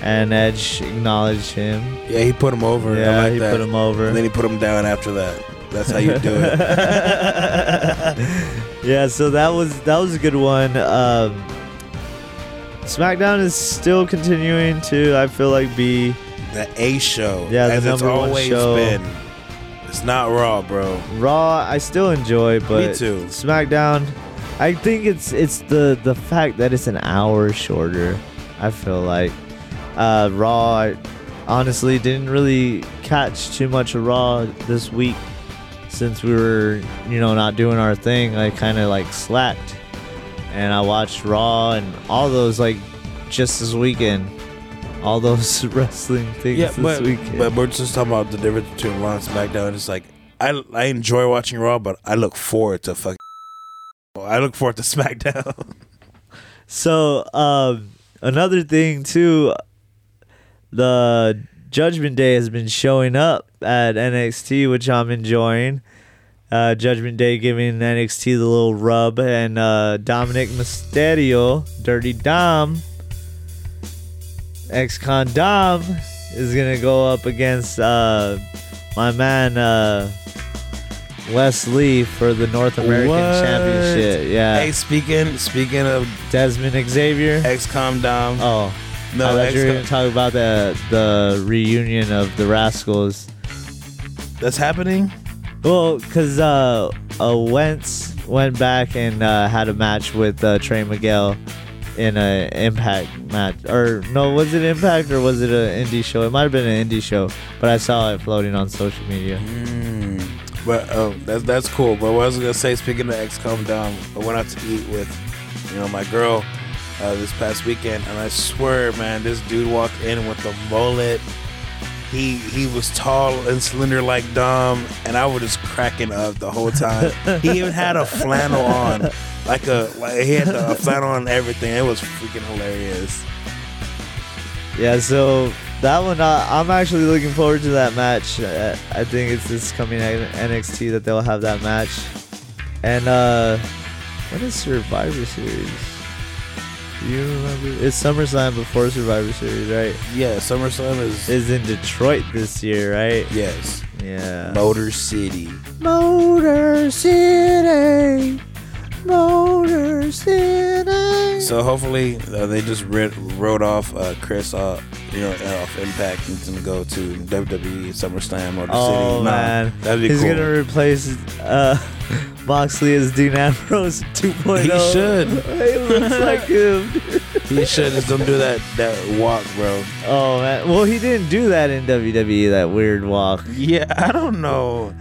And Edge acknowledged him. Yeah, he put him over. Yeah, like he that. put him over. And then he put him down after that. That's how you do it. yeah, so that was that was a good one. Um, SmackDown is still continuing to, I feel like, be The A show. Yeah, the as it's always show. been. It's not Raw, bro. Raw, I still enjoy, but too. SmackDown, I think it's it's the the fact that it's an hour shorter. I feel like uh, Raw. I honestly didn't really catch too much of Raw this week since we were you know not doing our thing. I kind of like slacked, and I watched Raw and all those like just this weekend. All those wrestling things Yeah, this but weekend. but we're just talking about the difference between Raw and SmackDown. It's like I I enjoy watching Raw, but I look forward to fucking. I look forward to SmackDown. So um, another thing too, the Judgment Day has been showing up at NXT, which I'm enjoying. Uh, Judgment Day giving NXT the little rub, and uh, Dominic Mysterio, Dirty Dom, ex-con Dom, is gonna go up against uh, my man uh, Wes Lee for the North American What? Championship. Yeah, Hey, speaking speaking of Dezmond Xavier. ex-con Dom, Oh, no, I thought you were ex-con gonna talk about the the reunion of the Rascalz. that's happening. Well, cause uh, uh Wentz went back and uh, had a match with uh, Trey Miguel in a Impact match, or no, was it Impact or was it an indie show? It might have been an indie show, but I saw it floating on social media. Mm. But um, that's that's cool. But what I was gonna say, speaking of ex-con Dom, I went out to eat with, you know, my girl uh, this past weekend, and I swear, man, this dude walked in with a mullet. He he was tall and slender like Dom, and I was just cracking up the whole time. he even had a flannel on, like a like he had a flannel on everything. It was freaking hilarious. Yeah, so that one, uh, I'm actually looking forward to that match. Uh, I think it's this coming NXT that they'll have that match. And uh when is Survivor Series? You remember? It's SummerSlam before Survivor Series, right? Yeah, SummerSlam is Is in Detroit this year, right? yes, Yeah. Motor City. Motor City, Motor City. So hopefully uh, they just wrote off uh, Chris, uh, you know, off Impact. He's gonna go to WWE SummerSlam Motor the Oh city. Nah, man, that'd be he's cool. gonna replace uh, Moxley is Dean Ambrose 2.0. He should. he looks like him. he should just don't do that that walk, bro. Oh man, well he didn't do that in WWE. That weird walk. Yeah, I don't know.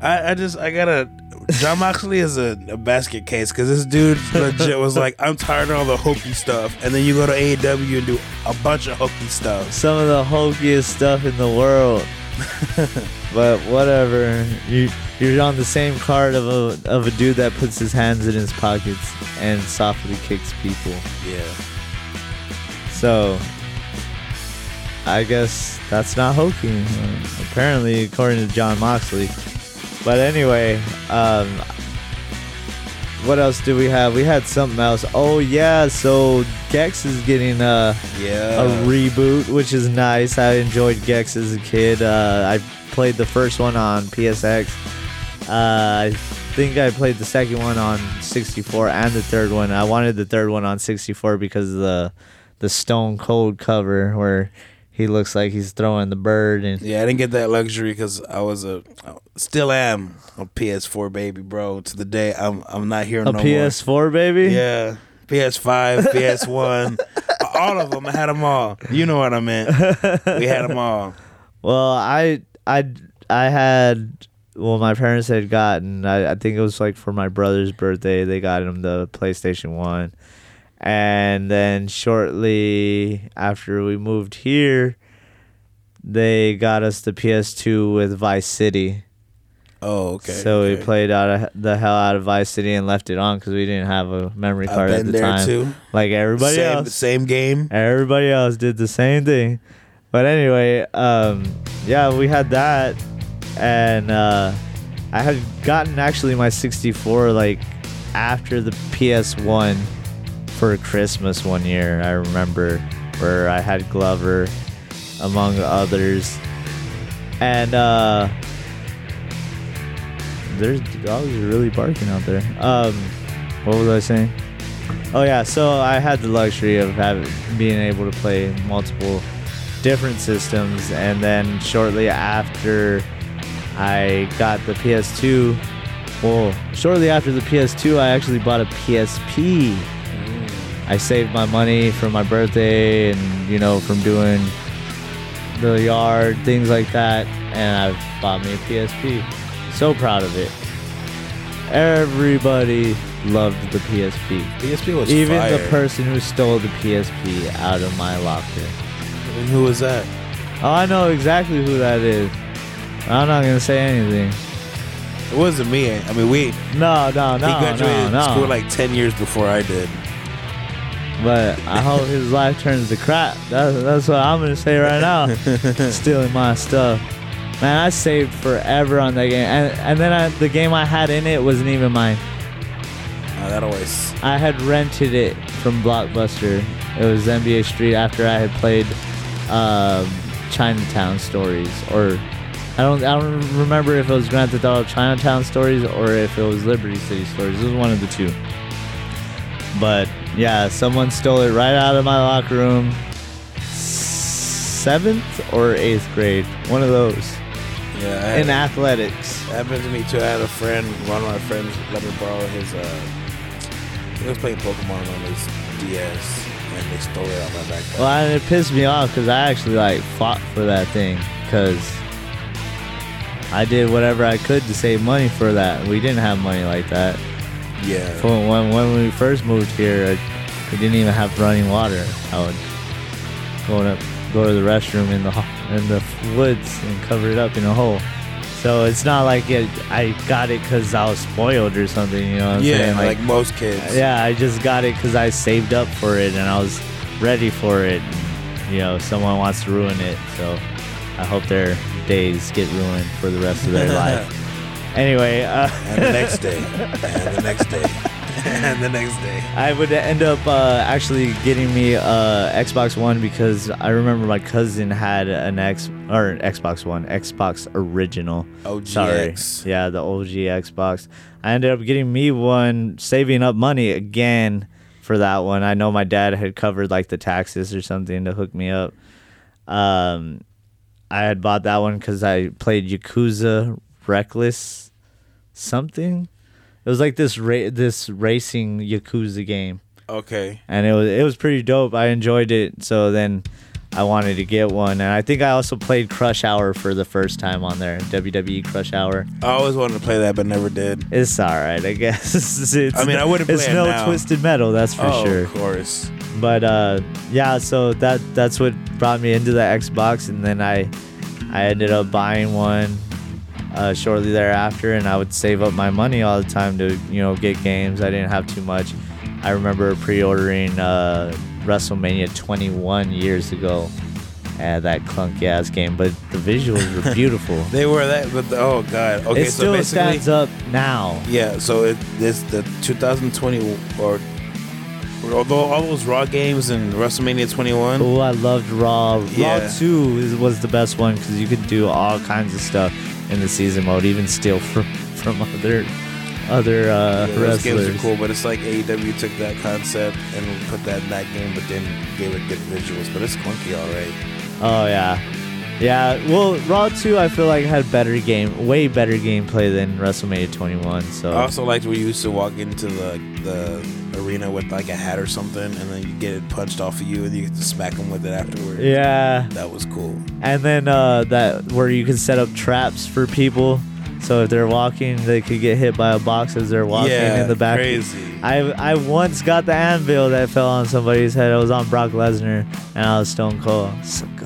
I, I just I gotta. Jon Moxley is a, a basket case because this dude legit was like, I'm tired of all the hokey stuff, and then you go to AEW and do a bunch of hokey stuff. Some of the hokiest stuff in the world. but whatever. You you're on the same card of a of a dude that puts his hands in his pockets and softly kicks people. Yeah. So, I guess that's not hokey. uh, apparently, according to Jon Moxley. But anyway, um, what else do we have? We had something else. Oh yeah, so Gex is getting a Yeah. a reboot, which is nice. I enjoyed Gex as a kid. Uh, I played the first one on PSX. Uh, I think I played the second one on 64 and the third one. I wanted the third one on 64 because of the the Stone Cold cover where he looks like he's throwing the bird and Yeah, I didn't get that luxury because I was a, still am a PS4 baby, bro. To the day I'm, I'm not here a no more. PS4 baby. Yeah, PS5, PS1, all of them. I had them all. You know what I meant. We had them all. Well, I I I had well, my parents had gotten. I, I think it was like for my brother's birthday. They got him the PlayStation One, and then shortly after we moved here, they got us the PS2 with Vice City. Oh, okay. so okay. we played out of the hell out of Vice City and left it on because we didn't have a memory card at been the there time. too. Like everybody same, else. same game. Everybody else did the same thing. But anyway, um, yeah, we had that, and uh, I had gotten actually my 64 like after the PS1 for Christmas one year. I remember where I had Glover, among others, and uh, there's dogs really barking out there. Um, what was I saying? Oh yeah, so I had the luxury of having being able to play multiple different systems, and then shortly after I got the PS2. Well, shortly after the PS2, I actually bought a PSP. Mm. I saved my money for my birthday and, you know, from doing the yard, things like that, and I bought me a PSP. So proud of it. Everybody loved the PSP. PSP was Even fire. the person who stole the PSP out of my locker. And who was that? Oh, I know exactly who that is. I'm not gonna say anything. It wasn't me. I mean, we. No, no, no, he graduated no, no. school like ten years before I did. But I hope his life turns to crap. That's, that's what I'm gonna say right now. Stealing my stuff. Man, I saved forever on that game, and and then I, the game I had in it wasn't even mine. Uh, that always. I had rented it from Blockbuster. It was NBA Street after I had played um, Chinatown Stories, or I don't I don't remember if it was Grand Theft Auto Chinatown Stories or if it was Liberty City Stories. It was one of the two. But yeah, someone stole it right out of my locker room. Seventh or eighth grade, one of those Yeah. I in had, athletics. happened to me too. I had a friend. One of my friends let me borrow his. uh He was playing Pokemon on his DS, and they stole it out of my backpack. Well, and it pissed me off because I actually like fought for that thing because I did whatever I could to save money for that. We didn't have money like that. yeah. When when, when we first moved here, we didn't even have running water. I would go up, go to the restroom in the in the woods and cover it up in a hole. So it's not like it, I got it because I was spoiled or something. You know what I'm yeah, saying? like, most kids. Yeah, I just got it because I saved up for it and I was ready for it. And, you know, someone wants to ruin it, so I hope their days get ruined for the rest of their life. Anyway, uh, And the next day, and the next day, and the next day. I would end up uh, actually getting me uh, Xbox One because I remember my cousin had an X or an Xbox One, Xbox original. Sorry, OGX. yeah, the OG Xbox. I ended up getting me one, saving up money again for that one. I know my dad had covered like the taxes or something to hook me up. Um, I had bought that one because I played Yakuza Reckless something. It was like this ra- this racing Yakuza game, Okay. and it was it was pretty dope. I enjoyed it, so then I wanted to get one, and I think I also played Crush Hour for the first time on there, WWE Crush Hour. I always wanted to play that, but never did. It's all right, I guess. it's, I mean, I wouldn't It's it no twisted metal, that's for oh, sure. of course. But uh, yeah, so that that's what brought me into the Xbox, and then I I ended up buying one uh, shortly thereafter, and I would save up my money all the time to you know get games. I didn't have too much. I remember pre-ordering uh, WrestleMania 21 years ago. Uh, that clunky ass game, but the visuals were beautiful. They were that, but the, oh god. Okay, it so still basically, stands up now. yeah. So it this the 2020 or although all those Raw games and WrestleMania 21. Oh, I loved Raw. Raw 2 is, was the best one because you could do all kinds of stuff in the season mode, even steal from from other other uh, Yeah, those games are cool, but it's like AEW took that concept and put that in that game, but then gave it good visuals. But it's clunky, all right. Oh yeah, yeah. Well, Raw 2 I feel like had better game, way better gameplay than WrestleMania 21. So I also liked where you used to walk into the the arena with like a hat or something, and then you get it punched off of you, and you get to smack them with it afterwards. yeah, that was cool. and then uh, that where you can set up traps for people. So if they're walking, they could get hit by a box as they're walking yeah, in the back. crazy. I I once got the anvil that fell on somebody's head. It was on Brock Lesnar, and I was Stone Cold. Sucker.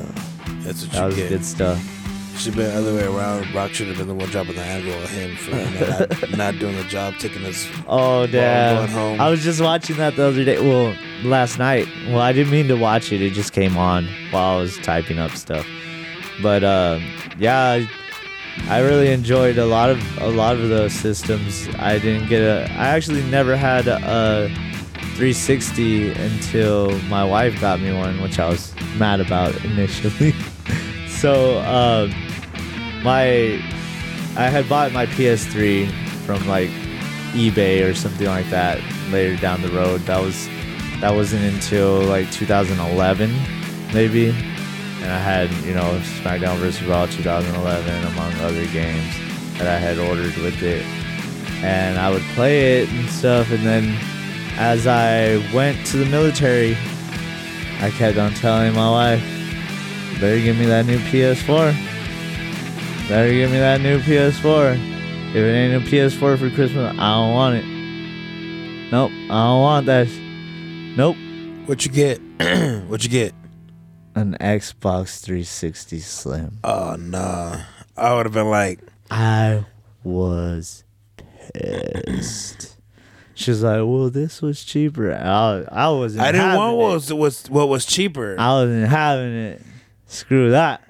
That's what That you was get. good stuff. Should have been the other way around. Rock should have been the one dropping the angle on him for you know, not, not doing the job, taking his. Oh damn! going home. I was just watching that the other day. Well, last night. Well, I didn't mean to watch it. It just came on while I was typing up stuff. But uh, yeah, I, I really enjoyed a lot of a lot of those systems. I didn't get a. I actually never had a 360 until my wife got me one, which I was mad about initially. so um, my I had bought my PS3 from like eBay or something like that later down the road. That was that wasn't until like 2011 maybe. and I had you know SmackDown vs. Raw 2011 among other games that I had ordered with it, and I would play it and stuff. And then as I went to the military, I kept on telling my wife, "Better give me that new PS4. Better give me that new PS4. If it ain't a PS4 for Christmas, I don't want it. Nope, I don't want that." Nope. What you get? what you get? An Xbox 360 Slim. Oh nah. I would have been like, I was pissed. She's like, "Well, this was cheaper." I, I wasn't. I didn't having want it. what was, was what was cheaper. I wasn't having it. Screw that.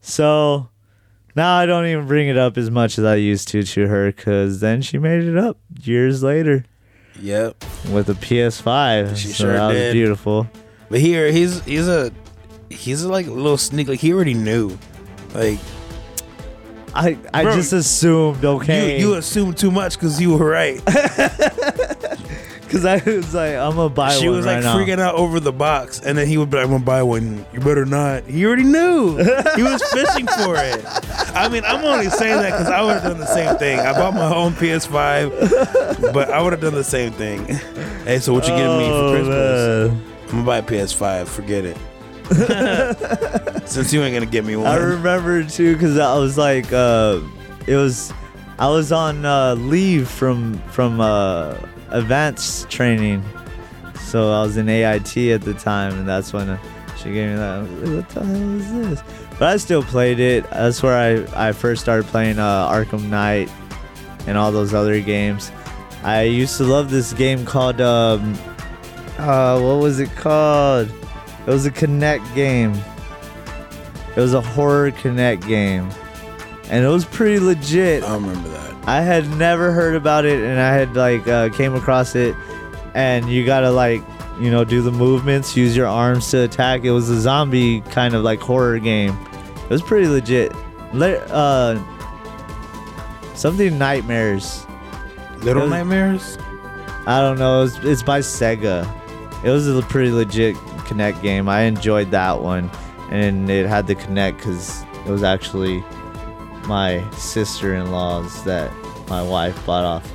So now I don't even bring it up as much as I used to to her, because then she made it up years later yep. with a PS5. She so sure that was beautiful. But here he's he's a he's a, like a little sneak. Like he already knew. Like I I Bro, just assumed okay. you you assumed too much because you were right. Because I was like, I'm gonna buy she one She was right like now. freaking out over the box, and then he would be like, "I'm gonna buy one. You better not." He already knew. he was fishing for it. I mean, I'm only saying that because I would have done the same thing. I bought my own PS5, but I would have done the same thing. Hey, so what you getting me for Oh, Christmas? man. I'm gonna buy a PS5. Forget it. Since you ain't gonna get me one. I remember too because I was like, uh, it was, I was on uh, leave from from uh, advanced training, so I was in AIT at the time, and that's when she gave me that. What the hell is this? But I still played it. That's where I I first started playing uh, Arkham Knight and all those other games. I used to love this game called um, uh, what was it called? It was a Kinect game. It was a horror Kinect game. And it was pretty legit. I remember that. I had never heard about it and I had like uh, came across it and you gotta like, you know, do the movements, use your arms to attack. It was a zombie kind of like horror game. It was pretty legit. Le- uh, something nightmares. Little was- Nightmares. I don't know. It's, it's by Sega. It was a pretty legit Kinect game. I enjoyed that one, and it had the Kinect because it was actually my sister-in-law's that my wife bought off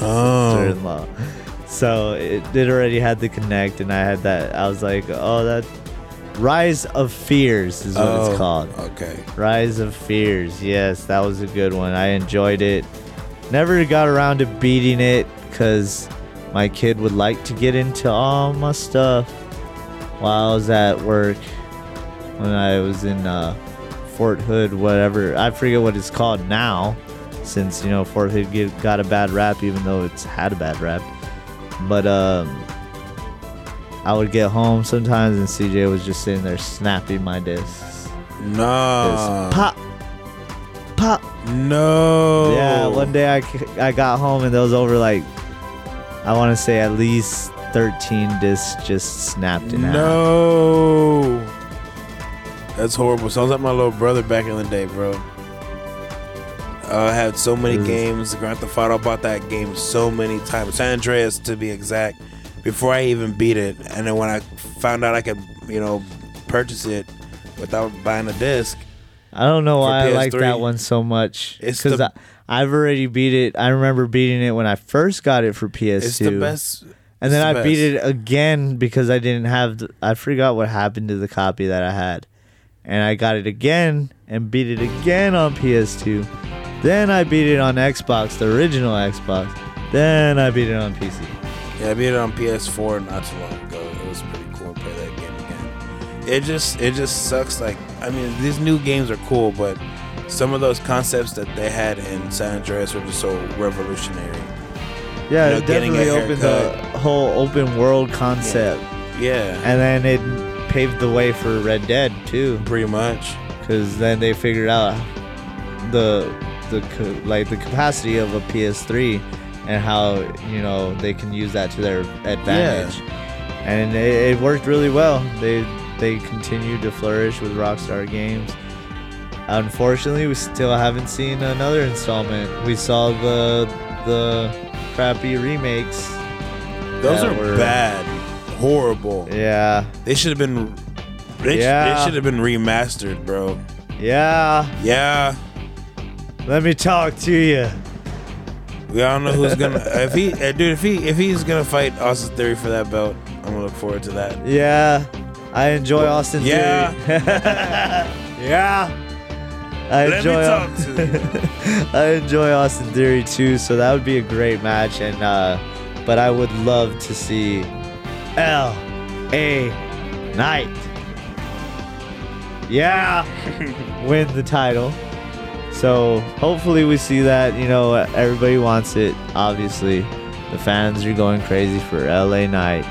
Oh, sister-in-law. So it, it already had the Kinect, and I had that. I was like, oh, that Rise of Fears is what Oh, it's called. Okay. Rise of Fears. Yes, that was a good one. I enjoyed it. Never got around to beating it because my kid would like to get into all my stuff while I was at work when I was in uh, Fort Hood, whatever. I forget what it's called now since, you know, Fort Hood get, got a bad rap even though it's had a bad rap. But um, I would get home sometimes and CJ was just sitting there snapping my discs. No. Just pop, pop. No. Yeah, one day I I got home and there was over like, I want to say at least 13 discs just snapped in half. No. That's horrible. Sounds like my little brother back in the day, bro. I had so many games. Grand Theft Auto bought that game so many times. San Andreas, to be exact, before I even beat it. And then when I found out I could, you know, purchase it without buying a disc, I don't know why I like that one so much. It's Because I've already beat it. I remember beating it when I first got it for PS2. it's the best. And then I it's the beat it again because I didn't have. The, I forgot what happened to the copy that I had, and I got it again and beat it again on PS2. Then I beat it on Xbox, the original Xbox. Then I beat it on PC. Yeah, I beat it on PS4 not too long ago. It was pretty cool to play that game again. It just it just sucks. Like I mean, these new games are cool, but some of those concepts that they had in San Andreas were just so revolutionary. Yeah, You know, it definitely opened the whole open world concept, Yeah, and then it paved the way for Red Dead too. pretty much. because then they figured out the the like the capacity of a PS3 and how you know they can use that to their advantage, Yeah. and it, it worked really well. They they continued to flourish with Rockstar Games. Unfortunately, we still haven't seen another installment. We saw the the crappy remakes. Those are were- bad, horrible. Yeah, They should have been They, sh- Yeah. they should have been remastered, bro. Yeah, Yeah. let me talk to you. We all know who's gonna if he uh, dude if he if he's gonna fight Austin Theory for that belt, I'm gonna look forward to that. Yeah, I enjoy Austin Yeah. Theory. yeah. I Let me enjoy talk to you. I enjoy Austin Theory too, so that would be a great match. And uh, but I would love to see L A Knight, yeah, win the title. So hopefully we see that. You know, everybody wants it. Obviously, the fans are going crazy for LA Knight.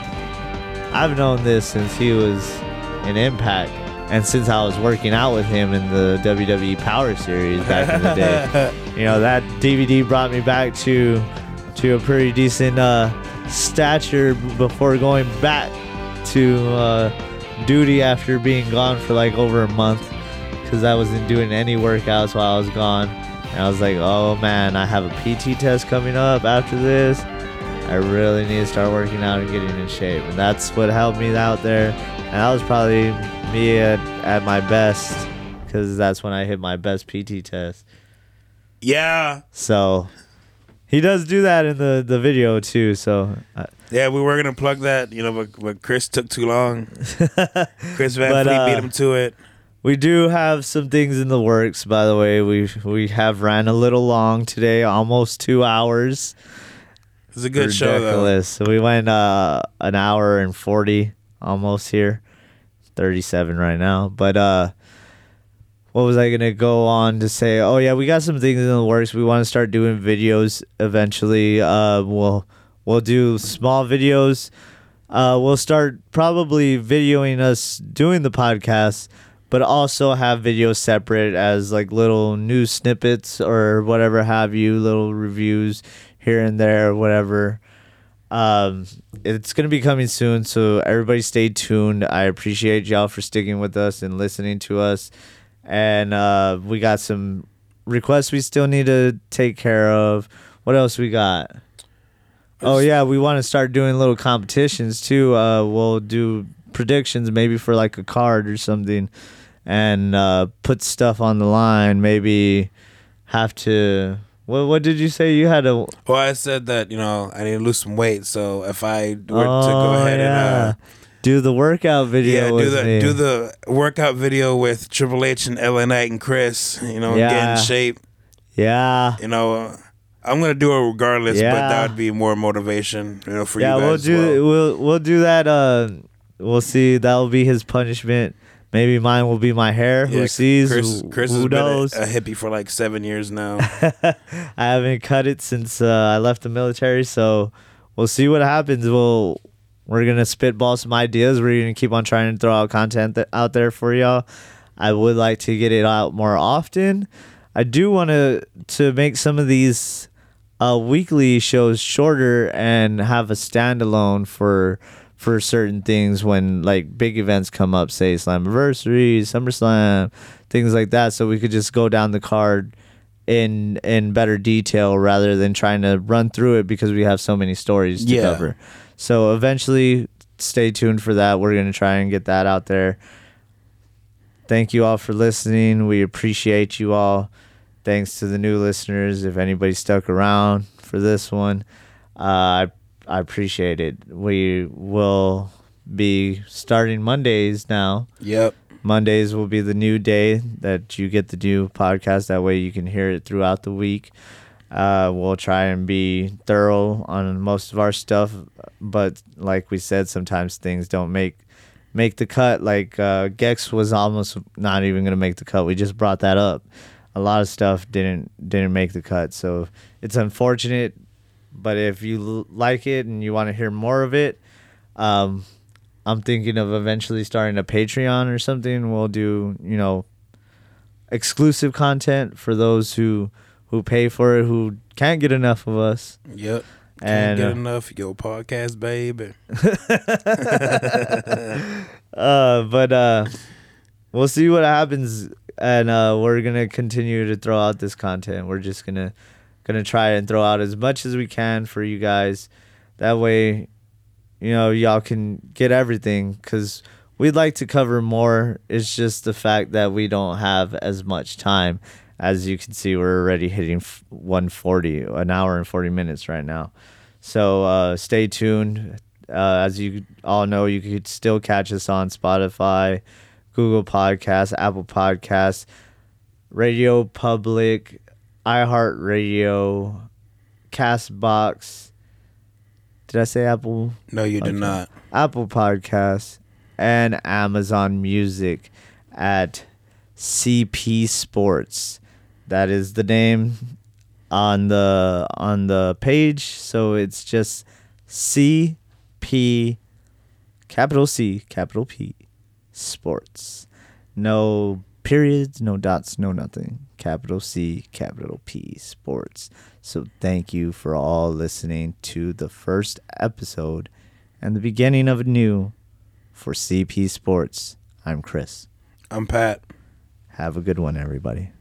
I've known this since he was in Impact, and since I was working out with him in the WWE Power Series back in the day. You know that DVD brought me back to to a pretty decent uh, stature before going back to uh, duty after being gone for like over a month because I wasn't doing any workouts while I was gone. And I was like, oh man, I have a PT test coming up after this. I really need to start working out and getting in shape. And that's what helped me out there. And that was probably me at, at my best because that's when I hit my best PT test. Yeah. So he does do that in the, the video too. So uh, Yeah, we were gonna plug that, you know, but, but Chris took too long. Chris Van But, Fleet uh, beat him to it. we do have some things in the works. By the way, we we have ran a little long today, almost two hours. It was a good show though. So we went uh, an hour and forty almost here, thirty seven right now. But uh, what was I gonna go on to say? Oh yeah, we got some things in the works. We want to start doing videos eventually. Uh, we'll we'll do small videos. Uh, we'll start probably videoing us doing the podcast, but also have videos separate as like little news snippets or whatever have you, little reviews here and there, whatever. Um, it's gonna be coming soon, so everybody stay tuned. I appreciate y'all for sticking with us and listening to us. And uh, we got some requests we still need to take care of. What else we got? Oh yeah, we want to start doing little competitions too. Uh, we'll do predictions maybe for like a card or something, and uh, put stuff on the line. Maybe have to. What What did you say? You had to. Well, I said that you know I need to lose some weight, so if I were oh to go ahead yeah. and uh, do the workout video. yeah, do the me. do the workout video with Triple H and LA Knight and Chris, you know, get in shape. Yeah. You know, uh, I'm gonna do it regardless, but Yeah. that would be more motivation, you know, for yeah, you guys. we'll do well. we'll we'll do that. Uh, we'll see. That'll be his punishment. Maybe mine will be my hair. Yeah, who sees? Chris, Chris who been a, knows? a hippie for like seven years now. I haven't cut it since uh, I left the military, so we'll see what happens. We'll we're gonna spitball some ideas. We're gonna keep on trying to throw out content th- out there for y'all. I would like to get it out more often. I do want to to make some of these uh, weekly shows shorter and have a standalone for for certain things when like big events come up, say Slammiversary, SummerSlam, things like that. So we could just go down the card in in better detail rather than trying to run through it because we have so many stories to Yeah. cover. So eventually, stay tuned for that. We're gonna try and get that out there. Thank you all for listening. We appreciate you all. Thanks to the new listeners. If anybody stuck around for this one, uh, I I appreciate it. We will be starting Mondays now. yep. Mondays will be the new day that you get the new podcast. That way you can hear it throughout the week. Uh, we'll try and be thorough on most of our stuff, but like we said, sometimes things don't make make the cut. Like uh, Gex was almost not even gonna make the cut. We just brought that up. A lot of stuff didn't didn't make the cut, so it's unfortunate. But if you like it and you want to hear more of it, um, I'm thinking of eventually starting a Patreon or something. We'll do, you know, exclusive content for those who who pay for it, who can't get enough of us. Yep. Can't And get uh, enough. Yo, podcast, baby. uh, but uh, we'll see what happens, and uh, we're gonna continue to throw out this content. We're just gonna gonna try and throw out as much as we can for you guys. That way, you know, y'all can get everything because we'd like to cover more. It's just the fact that we don't have as much time. As you can see, we're already hitting 140, an hour and 40 minutes right now. So uh, stay tuned. Uh, as you all know, you could still catch us on Spotify, Google Podcasts, Apple Podcasts, Radio Public, iHeartRadio, Castbox. Did I say Apple? No, you did not. Apple Podcasts, and Amazon Music at CP Sports. That is the name on the on the page. So it's just CP capital C capital P Sports. No periods, no dots, no nothing. Capital C capital P Sports. So thank you for all listening to the first episode and the beginning of a new for CP Sports. I'm Chris. I'm Pat. Have a good one, everybody.